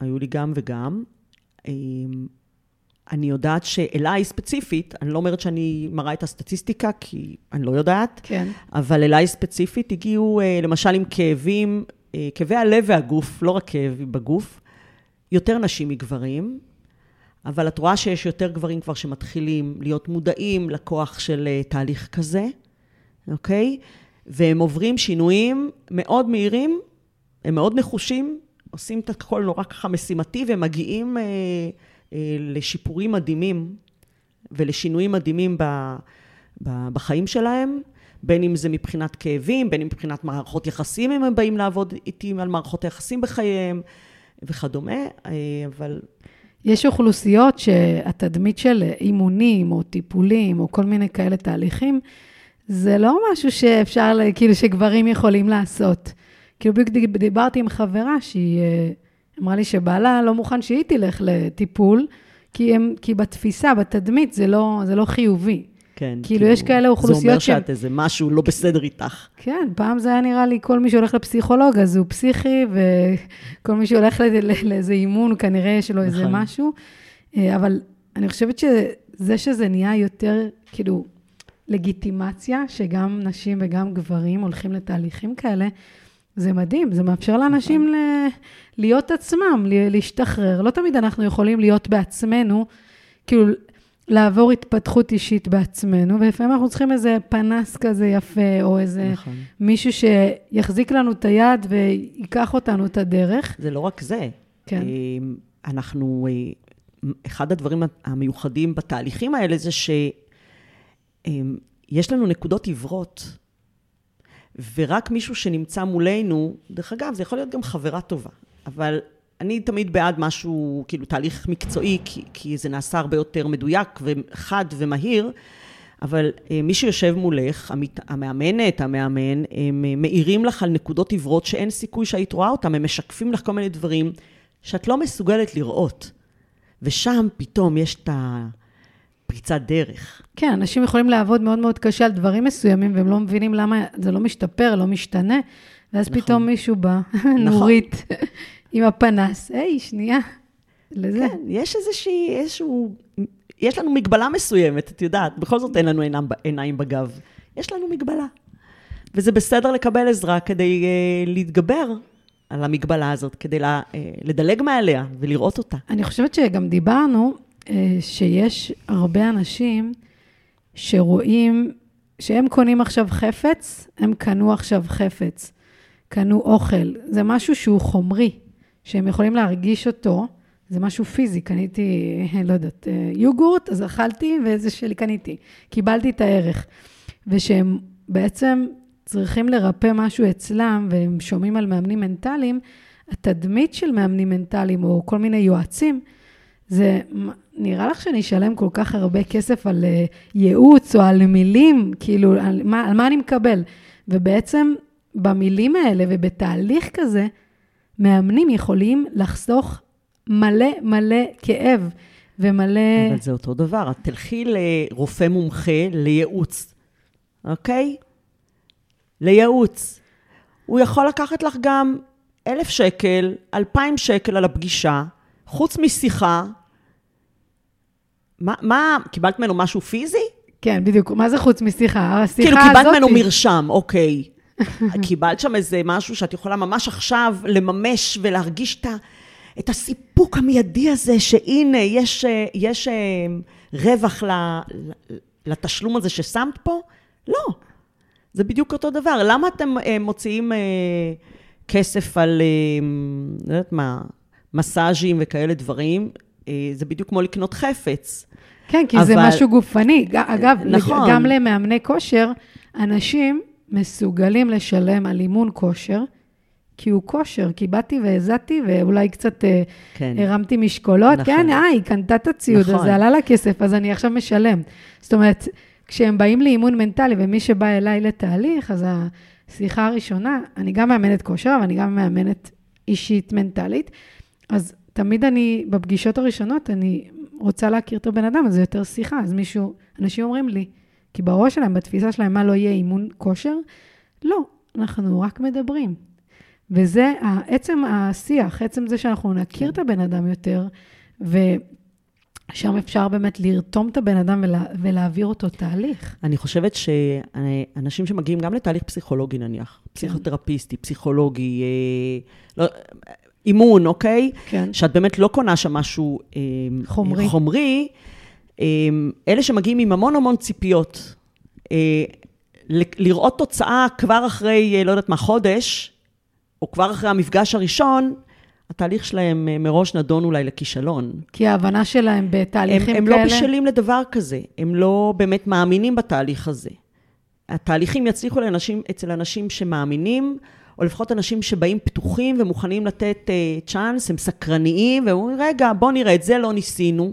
[SPEAKER 1] היו לי גם וגם. אמ, אני יודעת שאליי ספציפית, אני לא אומרת שאני מראה את הסטטיסטיקה, כי אני לא יודעת,
[SPEAKER 2] כן.
[SPEAKER 1] אבל אליי ספציפית הגיעו אה, למשל עם כאבים, אה, כאבי הלב והגוף, לא רק כאבים בגוף, יותר נשים מגברים, אבל את רואה שיש יותר גברים כבר שמתחילים להיות מודעים לכוח של אה, תהליך כזה, אוקיי? והם עוברים שינויים מאוד מהירים, הם מאוד נחושים, עושים את הכל נורא ככה משימתי, והם מגיעים... אה, אה, לשיפורים מדהימים ולשינויים מדהימים ב, ב, בחיים שלהם, בין אם זה מבחינת כאבים, בין אם מבחינת מערכות יחסים, אם הם באים לעבוד איתי על מערכות היחסים בחייהם וכדומה, אה, אבל...
[SPEAKER 2] יש אוכלוסיות שהתדמית של אימונים או טיפולים או כל מיני כאלה תהליכים, זה לא משהו שאפשר, כאילו, שגברים יכולים לעשות. כאילו, בדיוק דיברתי עם חברה שהיא... אה, אמרה לי שבעלה לא מוכן שהיא תלך לטיפול, כי, הם, כי בתפיסה, בתדמית, זה לא, זה לא חיובי.
[SPEAKER 1] כן.
[SPEAKER 2] כאילו, כאילו, יש כאלה אוכלוסיות ש... זה אומר
[SPEAKER 1] שאת. איזה משהו לא בסדר איתך.
[SPEAKER 2] כן, פעם זה היה נראה לי, כל מי שהולך לפסיכולוג, אז הוא פסיכי, וכל מי שהולך לאיזה אימון, כנראה יש לו איזה נכון. משהו. אה, אבל אני חושבת שזה שזה נהיה יותר, כאילו, לגיטימציה, שגם נשים וגם גברים הולכים לתהליכים כאלה, זה מדהים, זה מאפשר לאנשים נכון. ל... להיות עצמם, להשתחרר. לא תמיד אנחנו יכולים להיות בעצמנו, כאילו, לעבור התפתחות אישית בעצמנו, ולפעמים אנחנו צריכים איזה פנס כזה יפה, או איזה נכון. מישהו שיחזיק לנו את היד ויקח אותנו את הדרך.
[SPEAKER 1] זה לא רק זה. כן. אה, אנחנו, אה, אחד הדברים המיוחדים בתהליכים האלה זה שיש אה, לנו נקודות עיוורות. ורק מישהו שנמצא מולנו, דרך אגב, זה יכול להיות גם חברה טובה, אבל אני תמיד בעד משהו, כאילו תהליך מקצועי, כי, כי זה נעשה הרבה יותר מדויק וחד ומהיר, אבל אה, מי שיושב מולך, המת, המאמנת, המאמן, הם אה, מאירים לך על נקודות עיוורות שאין סיכוי שהיית רואה אותם, הם משקפים לך כל מיני דברים שאת לא מסוגלת לראות. ושם פתאום יש את ה... פריצת דרך.
[SPEAKER 2] כן, אנשים יכולים לעבוד מאוד מאוד קשה על דברים מסוימים, והם לא מבינים למה זה לא משתפר, לא משתנה, ואז נכון. פתאום מישהו בא, נכון. נורית, עם הפנס, היי, שנייה,
[SPEAKER 1] לזה. כן, יש איזושהי, איזשהו, יש לנו מגבלה מסוימת, את יודעת, בכל זאת אין לנו עיניים, עיניים בגב. יש לנו מגבלה. וזה בסדר לקבל עזרה כדי uh, להתגבר על המגבלה הזאת, כדי לה, uh, לדלג מעליה ולראות אותה.
[SPEAKER 2] אני חושבת שגם דיברנו uh, שיש הרבה אנשים שרואים, שהם קונים עכשיו חפץ, הם קנו עכשיו חפץ, קנו אוכל. זה משהו שהוא חומרי, שהם יכולים להרגיש אותו. זה משהו פיזי, קניתי, לא יודעת, יוגורט, אז אכלתי, וזה שלי קניתי. קיבלתי את הערך. ושהם בעצם צריכים לרפא משהו אצלם, והם שומעים על מאמנים מנטליים, התדמית של מאמנים מנטליים, או כל מיני יועצים, זה, נראה לך שאני אשלם כל כך הרבה כסף על אה, ייעוץ או על מילים, כאילו, על מה, על מה אני מקבל? ובעצם במילים האלה ובתהליך כזה, מאמנים יכולים לחסוך מלא מלא כאב ומלא...
[SPEAKER 1] אבל זה אותו דבר, את תלכי לרופא מומחה לייעוץ, אוקיי? לייעוץ. הוא יכול לקחת לך גם אלף שקל, אלפיים שקל על הפגישה, חוץ משיחה. מה, מה, קיבלת ממנו משהו פיזי?
[SPEAKER 2] כן, בדיוק. מה זה חוץ משיחה? השיחה הזאת... כאילו,
[SPEAKER 1] קיבלת ממנו מרשם, אוקיי. קיבלת שם איזה משהו שאת יכולה ממש עכשיו לממש ולהרגיש את, ה, את הסיפוק המיידי הזה, שהנה, יש, יש אה, רווח לתשלום הזה ששמת פה? לא. זה בדיוק אותו דבר. למה אתם uh, מוציאים כסף על, לא יודעת מה, מסאז'ים וכאלה דברים? זה בדיוק כמו לקנות חפץ.
[SPEAKER 2] כן, כי אבל... זה משהו גופני. אגב, נכון. גם למאמני כושר, אנשים מסוגלים לשלם על אימון כושר, כי הוא כושר, כי באתי והזעתי, ואולי קצת כן. הרמתי משקולות. נכון. כן, אה, היא קנתה את הציוד, נכון. אז זה עלה לה כסף, אז אני עכשיו משלם. זאת אומרת, כשהם באים לאימון מנטלי, ומי שבא אליי לתהליך, אז השיחה הראשונה, אני גם מאמנת כושר, אבל אני גם מאמנת אישית מנטלית, אז תמיד אני, בפגישות הראשונות, אני רוצה להכיר את הבן אדם, אז זה יותר שיחה. אז מישהו, אנשים אומרים לי, כי בראש שלהם, בתפיסה שלהם, מה לא יהיה אימון כושר? לא, אנחנו רק מדברים. וזה עצם השיח, עצם זה שאנחנו נכיר את הבן אדם יותר, ו... שם אפשר באמת לרתום את הבן אדם ולה, ולהעביר אותו תהליך.
[SPEAKER 1] אני חושבת שאנשים שמגיעים גם לתהליך פסיכולוגי נניח, כן. פסיכותרפיסטי, פסיכולוגי, אה, לא, אימון, אוקיי? כן. שאת באמת לא קונה שם משהו אה,
[SPEAKER 2] חומרי.
[SPEAKER 1] חומרי, אלה שמגיעים עם המון המון ציפיות, אה, לראות תוצאה כבר אחרי, אה, לא יודעת מה, חודש, או כבר אחרי המפגש הראשון, התהליך שלהם אה, מראש נדון אולי לכישלון.
[SPEAKER 2] כי ההבנה שלהם בתהליכים
[SPEAKER 1] הם,
[SPEAKER 2] הם כאלה...
[SPEAKER 1] הם לא בשלים לדבר כזה, הם לא באמת מאמינים בתהליך הזה. התהליכים יצליחו לאנשים, אצל אנשים שמאמינים, או לפחות אנשים שבאים פתוחים ומוכנים לתת uh, צ'אנס, הם סקרניים, ואומרים, רגע, בוא נראה, את זה לא ניסינו,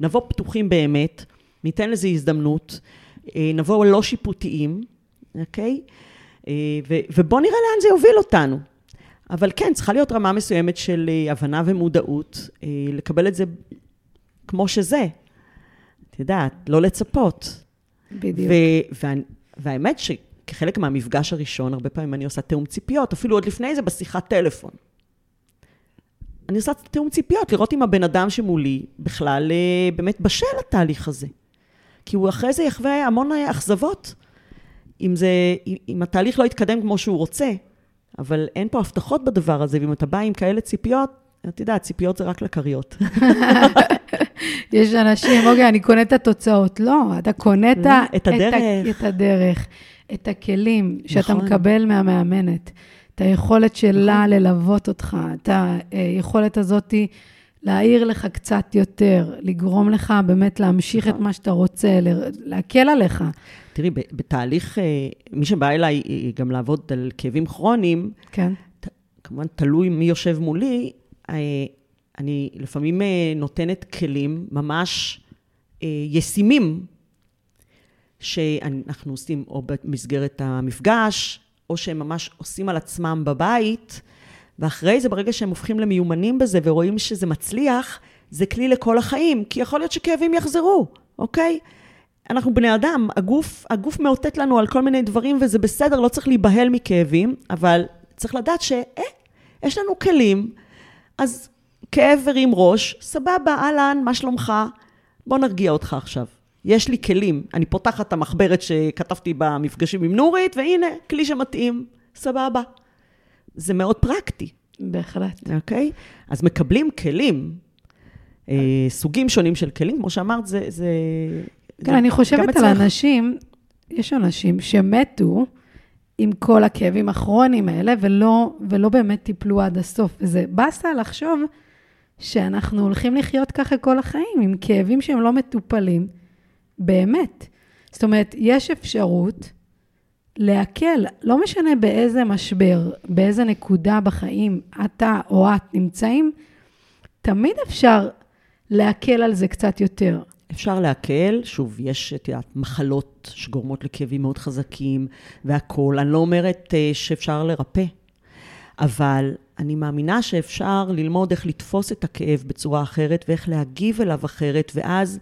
[SPEAKER 1] נבוא פתוחים באמת, ניתן לזה הזדמנות, uh, נבוא לא שיפוטיים, אוקיי? Uh, ובוא נראה לאן זה יוביל אותנו. אבל כן, צריכה להיות רמה מסוימת של אה, הבנה ומודעות, אה, לקבל את זה כמו שזה. את יודעת, לא לצפות.
[SPEAKER 2] בדיוק.
[SPEAKER 1] והאמת שכחלק מהמפגש הראשון, הרבה פעמים אני עושה תיאום ציפיות, אפילו עוד לפני זה בשיחת טלפון. אני עושה תיאום ציפיות, לראות אם הבן אדם שמולי בכלל אה, באמת בשל לתהליך הזה. כי הוא אחרי זה יחווה המון אכזבות. אם, זה, אם התהליך לא יתקדם כמו שהוא רוצה, אבל אין פה הבטחות בדבר הזה, ואם אתה בא עם כאלה ציפיות, את יודעת, ציפיות זה רק לכריות.
[SPEAKER 2] יש אנשים, אוקיי, אני קונה את התוצאות. לא, אתה קונה את,
[SPEAKER 1] את הדרך.
[SPEAKER 2] את הדרך, את הכלים שאתה נכון. מקבל מהמאמנת, את היכולת שלה נכון. ללוות אותך, את היכולת הזאת להעיר לך קצת יותר, לגרום לך באמת להמשיך נכון. את מה שאתה רוצה, להקל עליך.
[SPEAKER 1] תראי, בתהליך, אה, מי שבא אליי אה, גם לעבוד על כאבים כרוניים,
[SPEAKER 2] כן.
[SPEAKER 1] כמובן תלוי מי יושב מולי, אה, אני לפעמים נותנת כלים ממש ישימים, שאנחנו עושים או במסגרת המפגש, או שהם ממש עושים על עצמם בבית, ואחרי זה, ברגע שהם הופכים למיומנים בזה ורואים שזה מצליח, זה כלי לכל החיים, כי יכול להיות שכאבים יחזרו, אוקיי? אנחנו בני אדם, הגוף, הגוף מאותת לנו על כל מיני דברים, וזה בסדר, לא צריך להיבהל מכאבים, אבל צריך לדעת ש... אה, יש לנו כלים, אז כאב הרים ראש, סבבה, אהלן, מה שלומך? בוא נרגיע אותך עכשיו. יש לי כלים. אני פותחת את המחברת שכתבתי במפגשים עם נורית, והנה, כלי שמתאים, סבבה. זה מאוד פרקטי,
[SPEAKER 2] בהחלט.
[SPEAKER 1] אוקיי? אז מקבלים כלים, אה, סוגים שונים של כלים, כמו שאמרת, זה... זה
[SPEAKER 2] כן,
[SPEAKER 1] זה
[SPEAKER 2] אני חושבת על. אנשים, יש אנשים שמתו עם כל הכאבים הכרוניים האלה, ולא, ולא באמת טיפלו עד הסוף. וזה באסה לחשוב שאנחנו הולכים לחיות ככה כל החיים, עם כאבים שהם לא מטופלים, באמת. זאת אומרת, יש אפשרות להקל, לא משנה באיזה משבר, באיזה נקודה בחיים אתה או את נמצאים, תמיד אפשר להקל על זה קצת יותר.
[SPEAKER 1] אפשר להקל, שוב, יש, את יודעת, מחלות שגורמות לכאבים מאוד חזקים והכול. אני לא אומרת אה, שאפשר לרפא, אבל אני מאמינה שאפשר ללמוד איך לתפוס את הכאב בצורה אחרת ואיך להגיב אליו אחרת, ואז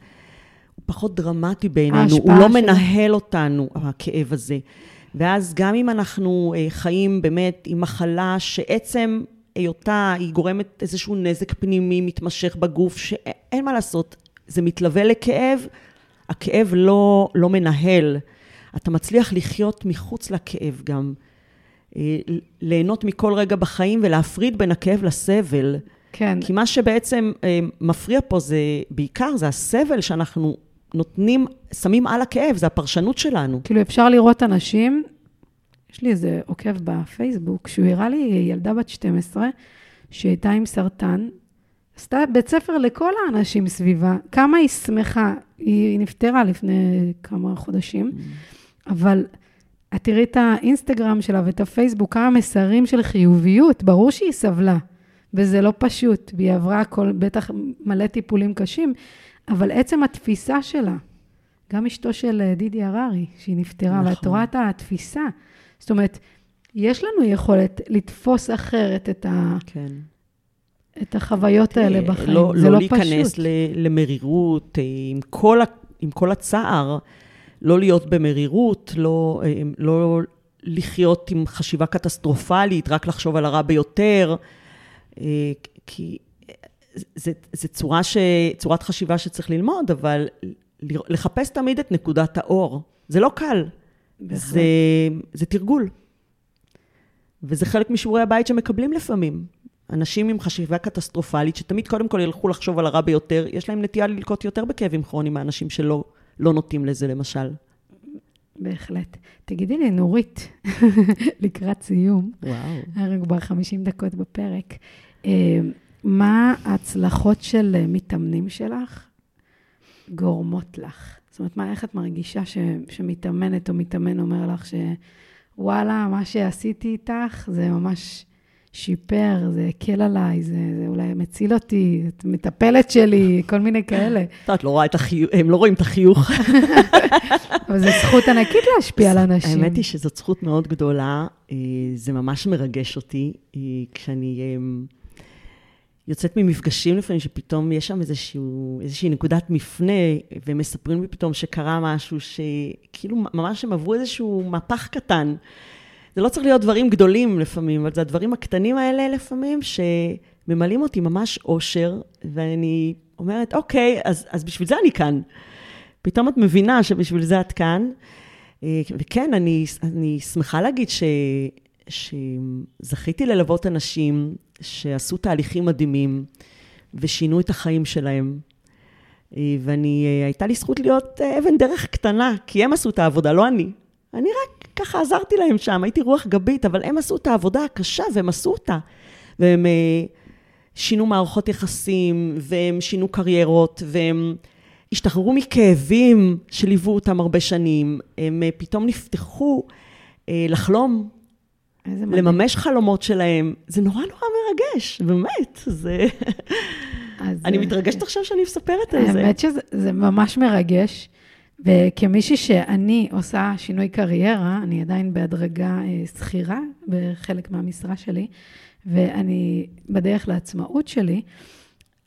[SPEAKER 1] הוא פחות דרמטי בעינינו, הוא לא
[SPEAKER 2] שלו.
[SPEAKER 1] מנהל אותנו, הכאב הזה. ואז גם אם אנחנו אה, חיים באמת עם מחלה שעצם היותה, היא גורמת איזשהו נזק פנימי מתמשך בגוף, שאין מה לעשות, זה מתלווה לכאב, הכאב לא, לא מנהל. אתה מצליח לחיות מחוץ לכאב גם. אה, ליהנות מכל רגע בחיים ולהפריד בין הכאב לסבל.
[SPEAKER 2] כן.
[SPEAKER 1] כי מה שבעצם אה, מפריע פה זה, בעיקר, זה הסבל שאנחנו נותנים, שמים על הכאב, זה הפרשנות שלנו.
[SPEAKER 2] כאילו, אפשר לראות אנשים, יש לי איזה עוקב בפייסבוק, שהוא הראה לי ילדה בת 12, שהייתה עם סרטן, עשתה בית ספר לכל האנשים סביבה, כמה היא שמחה, היא נפטרה לפני כמה חודשים, אבל את תראי את האינסטגרם שלה ואת הפייסבוק, כמה מסרים של חיוביות, ברור שהיא סבלה, וזה לא פשוט, והיא עברה כל, בטח מלא טיפולים קשים, אבל עצם התפיסה שלה, גם אשתו של אה, דידי הררי, שהיא נפטרה,
[SPEAKER 1] נכון.
[SPEAKER 2] ואת רואה את התפיסה. זאת אומרת, יש לנו יכולת לתפוס אחרת את, ה,
[SPEAKER 1] כן.
[SPEAKER 2] את החוויות האלה בחיים.
[SPEAKER 1] לא,
[SPEAKER 2] זה
[SPEAKER 1] לא
[SPEAKER 2] לא
[SPEAKER 1] להיכנס
[SPEAKER 2] פשוט.
[SPEAKER 1] ל- למרירות, אה, עם כל, ה- עם כל הצער, לא להיות במרירות, לא, אה, לא לחיות עם חשיבה קטסטרופלית, רק לחשוב על הרע ביותר, כי זה, זה צורה ש, צורת חשיבה שצריך ללמוד, אבל לחפש תמיד את נקודת האור. זה לא קל. זה, זה תרגול. וזה חלק משיעורי הבית שמקבלים לפעמים. אנשים עם חשיבה קטסטרופלית, שתמיד קודם כל ילכו לחשוב על הרע ביותר, יש להם נטייה ללקות יותר בכאבים כרוניים מהאנשים שלא לא נוטים לזה, למשל.
[SPEAKER 2] בהחלט. תגידי לי, נורית, לקראת סיום,
[SPEAKER 1] וואו.
[SPEAKER 2] אנחנו כבר 50 דקות בפרק, אה, מה ההצלחות של אה, מתאמנים שלך גורמות לך? זאת אומרת, מה, איך את מרגישה ש, שמתאמנת או מתאמן אומר לך שוואלה, מה שעשיתי איתך זה ממש שיפר, זה הקל עליי, זה, זה אולי מציל אותי, את מטפלת שלי, כל מיני כאלה.
[SPEAKER 1] את יודעת, לא רואה את החיוך, הם לא רואים את החיוך.
[SPEAKER 2] אבל זו זכות ענקית להשפיע על אנשים.
[SPEAKER 1] האמת היא שזאת זכות מאוד גדולה, אה, זה ממש מרגש אותי, אה, כשאני אה, יוצאת ממפגשים לפעמים, שפתאום יש שם איזשהו, איזושהי נקודת מפנה, והם מספרים לי פתאום שקרה משהו, שכאילו ממש הם עברו איזשהו מהפך קטן. זה לא צריך להיות דברים גדולים לפעמים, אבל זה הדברים הקטנים האלה לפעמים, שממלאים אותי ממש אושר, ואני אומרת, אוקיי, אז, אז בשביל זה אני כאן. פתאום את מבינה שבשביל זה את כאן. אה, וכן, אני, אני שמחה להגיד ש, שזכיתי ללוות אנשים שעשו תהליכים מדהימים ושינו את החיים שלהם. אה, ואני, אה, הייתה לי זכות להיות אבן דרך קטנה, כי הם עשו את העבודה, לא אני. אני רק ככה עזרתי להם שם, הייתי רוח גבית, אבל הם עשו את העבודה הקשה והם עשו אותה. והם אה, שינו מערכות יחסים, והם שינו קריירות, והם השתחררו מכאבים שליוו אותם הרבה שנים. הם אה, פתאום נפתחו אה, לחלום. לממש חלומות שלהם. זה נורא נורא מרגש, באמת. זה...
[SPEAKER 2] אז,
[SPEAKER 1] אני מתרגשת עכשיו שאני מספרת על זה.
[SPEAKER 2] האמת שזה זה ממש מרגש, וכמישהי שאני עושה שינוי קריירה, אני עדיין בהדרגה אה, שכירה בחלק מהמשרה שלי, ואני בדרך לעצמאות שלי,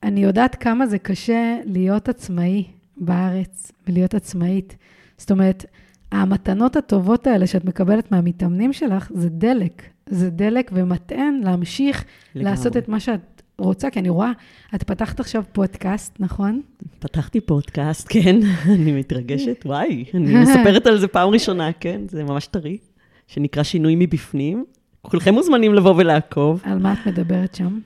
[SPEAKER 2] אני יודעת כמה זה קשה להיות עצמאי בארץ ולהיות עצמאית. זאת אומרת, המתנות הטובות האלה שאת מקבלת מהמתאמנים שלך, זה דלק. זה דלק ומטען להמשיך
[SPEAKER 1] לגמרי.
[SPEAKER 2] לעשות את מה שאת רוצה, כי אני רואה, את פתחת עכשיו פודקאסט, נכון?
[SPEAKER 1] פתחתי פודקאסט, כן, אני מתרגשת, וואי, אני מספרת על זה פעם ראשונה, כן, זה ממש טרי, שנקרא שינוי מבפנים. כולכם מוזמנים לבוא ולעקוב.
[SPEAKER 2] על מה את מדברת שם?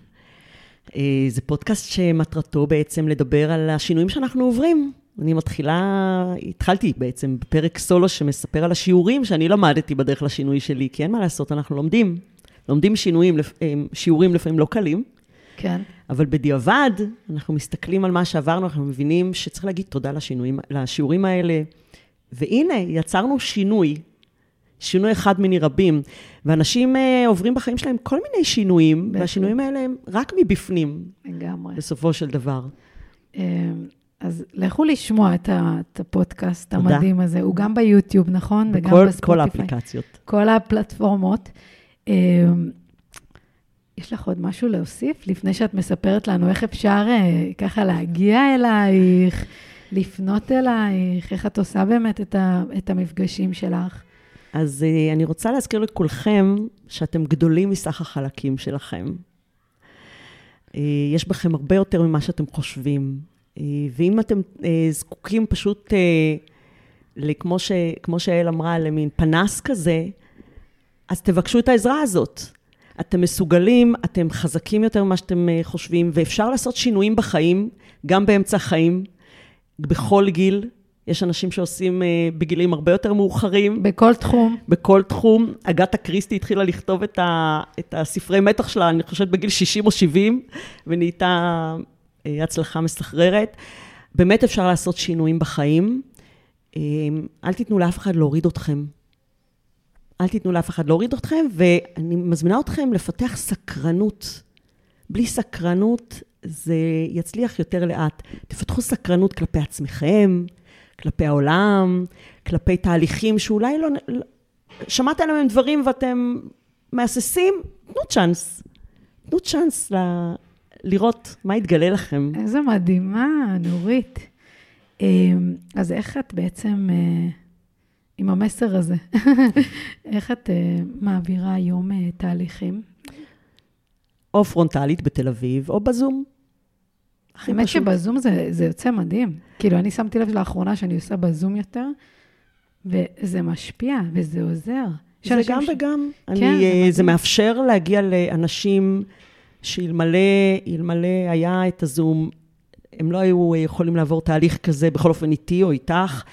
[SPEAKER 1] אה, זה פודקאסט שמטרתו בעצם לדבר על השינויים שאנחנו עוברים. אני מתחילה, התחלתי בעצם בפרק סולו שמספר על השיעורים שאני למדתי בדרך לשינוי שלי, כי אין מה לעשות, אנחנו לומדים. לומדים שינויים, אה, שיעורים לפעמים לא קלים.
[SPEAKER 2] כן.
[SPEAKER 1] אבל בדיעבד, אנחנו מסתכלים על מה שעברנו, אנחנו מבינים שצריך להגיד תודה לשינויים, לשיעורים האלה. והנה, יצרנו שינוי, שינוי אחד מני רבים. ואנשים uh, עוברים בחיים שלהם כל מיני שינויים, בטח. והשינויים האלה הם רק מבפנים.
[SPEAKER 2] לגמרי.
[SPEAKER 1] בסופו של דבר.
[SPEAKER 2] אמ, אז לכו לשמוע את, ה, את הפודקאסט תודה. המדהים הזה. הוא גם ביוטיוב, נכון?
[SPEAKER 1] בכל, וגם בספוטיפיי. כל האפליקציות.
[SPEAKER 2] כל הפלטפורמות. יש לך עוד משהו להוסיף לפני שאת מספרת לנו איך אפשר uh, ככה להגיע אלייך, לפנות אלייך, איך את עושה באמת את, ה, את המפגשים שלך?
[SPEAKER 1] אז uh, אני רוצה להזכיר לכולכם שאתם גדולים מסך החלקים שלכם. Uh, יש בכם הרבה יותר ממה שאתם חושבים. ואם אתם זקוקים פשוט, כמו, ש, שאל אמרה, למין פנס כזה, אז תבקשו את העזרה הזאת. אתם מסוגלים, אתם חזקים יותר ממה שאתם אה, חושבים, ואפשר לעשות שינויים בחיים, גם באמצע החיים, בכל גיל. יש אנשים שעושים uh, בגילים הרבה יותר מאוחרים.
[SPEAKER 2] בכל תחום.
[SPEAKER 1] בכל תחום. אגתה קריסטי התחילה לכתוב את, ה, את הספרי מתח שלה, אני חושבת בגיל 60 או 70, ונהייתה uh, הצלחה מסחררת. באמת אפשר לעשות שינויים בחיים. אל תיתנו לאף אחד להוריד אתכם. אל תיתנו לאף אחד להוריד אתכם, ואני מזמינה אתכם לפתח סקרנות. בלי סקרנות זה יצליח יותר לאט. תפתחו סקרנות כלפי עצמכם, כלפי העולם, כלפי תהליכים שאולי לא... שמעתם עליהם דברים ואתם מהססים, תנו צ'אנס. תנו צ'אנס ל... לראות מה יתגלה לכם.
[SPEAKER 2] איזה מדהימה, נורית. אמ, אז איך את בעצם... אה, עם המסר הזה. איך את uh, מעבירה היום uh, תהליכים?
[SPEAKER 1] או פרונטלית בתל אביב, או בזום.
[SPEAKER 2] האמת שבזום זה, זה יוצא מדהים. כאילו, אני שמתי לב לאחרונה שאני עושה בזום יותר, וזה משפיע, וזה עוזר.
[SPEAKER 1] זה גם ש... וגם. כן, אני, זה, זה מאפשר להגיע לאנשים שאלמלא היה את הזום, הם לא היו יכולים לעבור תהליך כזה, בכל אופן איתי או איתך.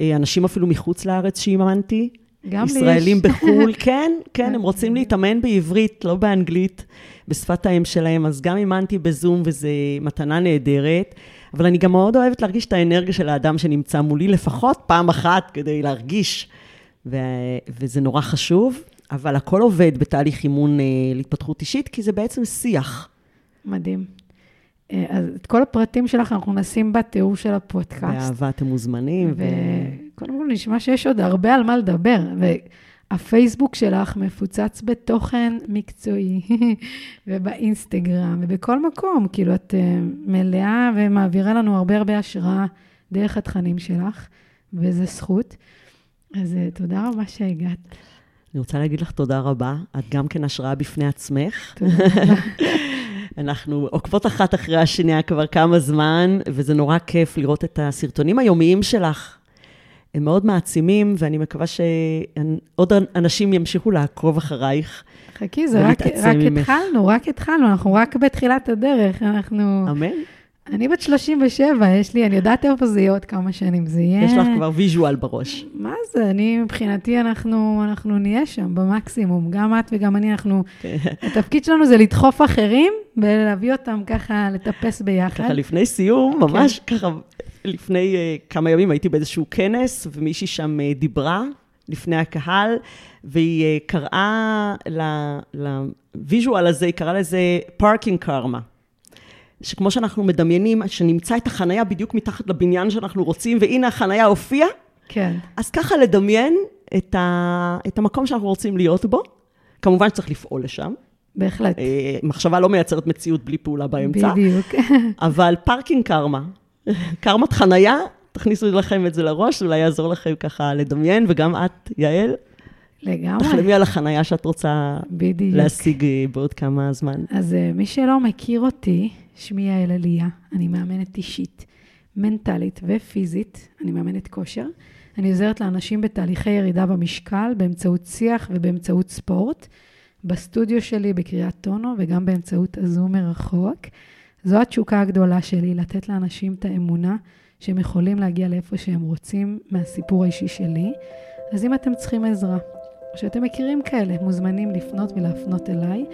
[SPEAKER 1] אה, אנשים אפילו מחוץ לארץ שאימנתי. גם לי יש. ישראלים בחו"ל, כן, כן, הם רוצים להתאמן בעברית, לא באנגלית, בשפת האם שלהם, אז גם אימנתי בזום, וזו מתנה נהדרת. אבל אני גם מאוד אוהבת להרגיש את האנרגיה של האדם שנמצא מולי, לפחות פעם אחת, כדי להרגיש, ו- וזה נורא חשוב. אבל הכל עובד בתהליך אימון אה, להתפתחות אישית, כי זה בעצם שיח.
[SPEAKER 2] מדהים. אה, אז את כל הפרטים שלך אנחנו נשים בתיאור של הפודקאסט.
[SPEAKER 1] באהבה אתם מוזמנים.
[SPEAKER 2] וקודם כל נשמע שיש עוד הרבה על מה לדבר. והפייסבוק שלך מפוצץ בתוכן מקצועי, ובאינסטגרם, ובכל מקום. כאילו, את אה, מלאה ומעבירה לנו הרבה הרבה השראה דרך התכנים שלך, וזו זכות. אז אה, תודה רבה שהגעת.
[SPEAKER 1] אני רוצה להגיד לך תודה רבה. את גם כן השראה בפני עצמך. תודה רבה. אנחנו עוקבות אחת אחרי השנייה כבר כמה זמן, וזה נורא כיף לראות את הסרטונים היומיים שלך. הם מאוד מעצימים, ואני מקווה שעוד אנשים ימשיכו לעקוב אחרייך.
[SPEAKER 2] חכי, זה רק, רק התחלנו, רק התחלנו, אנחנו רק בתחילת הדרך, אנחנו...
[SPEAKER 1] אמן.
[SPEAKER 2] אני בת 37, יש לי, אני יודעת איפה זה יהיה עוד כמה שנים, זה יהיה...
[SPEAKER 1] יש לך כבר ויז'ואל בראש.
[SPEAKER 2] מה זה, אני, מבחינתי, אנחנו, אנחנו נהיה שם במקסימום. גם את וגם אני, אנחנו... כן. התפקיד שלנו זה לדחוף אחרים ולהביא אותם ככה, לטפס ביחד.
[SPEAKER 1] ככה, לפני סיום, כן. ממש כן. ככה, לפני uh, כמה ימים הייתי באיזשהו כנס, ומישהי שם uh, דיברה לפני הקהל, והיא uh, קראה ל visual הזה, היא קראה לזה parking karma. שכמו שאנחנו מדמיינים, שנמצא את החנייה בדיוק מתחת לבניין שאנחנו רוצים, והנה החנייה הופיעה,
[SPEAKER 2] כן.
[SPEAKER 1] אז ככה לדמיין את, ה, את המקום שאנחנו רוצים להיות בו. כמובן שצריך לפעול לשם.
[SPEAKER 2] בהחלט.
[SPEAKER 1] אה, מחשבה לא מייצרת מציאות בלי פעולה באמצע.
[SPEAKER 2] בדיוק.
[SPEAKER 1] אבל parking karma, קרמת חנייה, תכניסו לכם את זה לראש, אולי יעזור לכם ככה לדמיין, וגם את, יעל,
[SPEAKER 2] לגמרי.
[SPEAKER 1] תחלמי על החנייה שאת רוצה
[SPEAKER 2] בדיוק.
[SPEAKER 1] להשיג אה, בעוד כמה זמן.
[SPEAKER 2] אז אה, מי שלא מכיר אותי, שמי יעל אליה, אני מאמנת אישית, מנטלית ופיזית, אני מאמנת כושר. אני עוזרת לאנשים בתהליכי ירידה במשקל באמצעות שיח ובאמצעות ספורט, בסטודיו שלי בקריית אונו וגם באמצעות הזום מרחוק. זו התשוקה הגדולה שלי, לתת לאנשים את האמונה שהם יכולים להגיע לאיפה שהם רוצים מהסיפור האישי שלי. אז אם אתם צריכים עזרה, שאתם מכירים כאלה, מוזמנים לפנות ולהפנות אליי.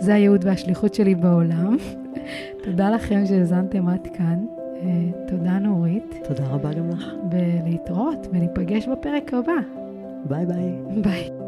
[SPEAKER 2] זה הייעוד והשליחות שלי בעולם. תודה לכם שהאזנתם עד כאן. אה, תודה נורית.
[SPEAKER 1] תודה רבה גם לך.
[SPEAKER 2] ולהתראות, וניפגש בפרק הבא.
[SPEAKER 1] ביי ביי.
[SPEAKER 2] ביי.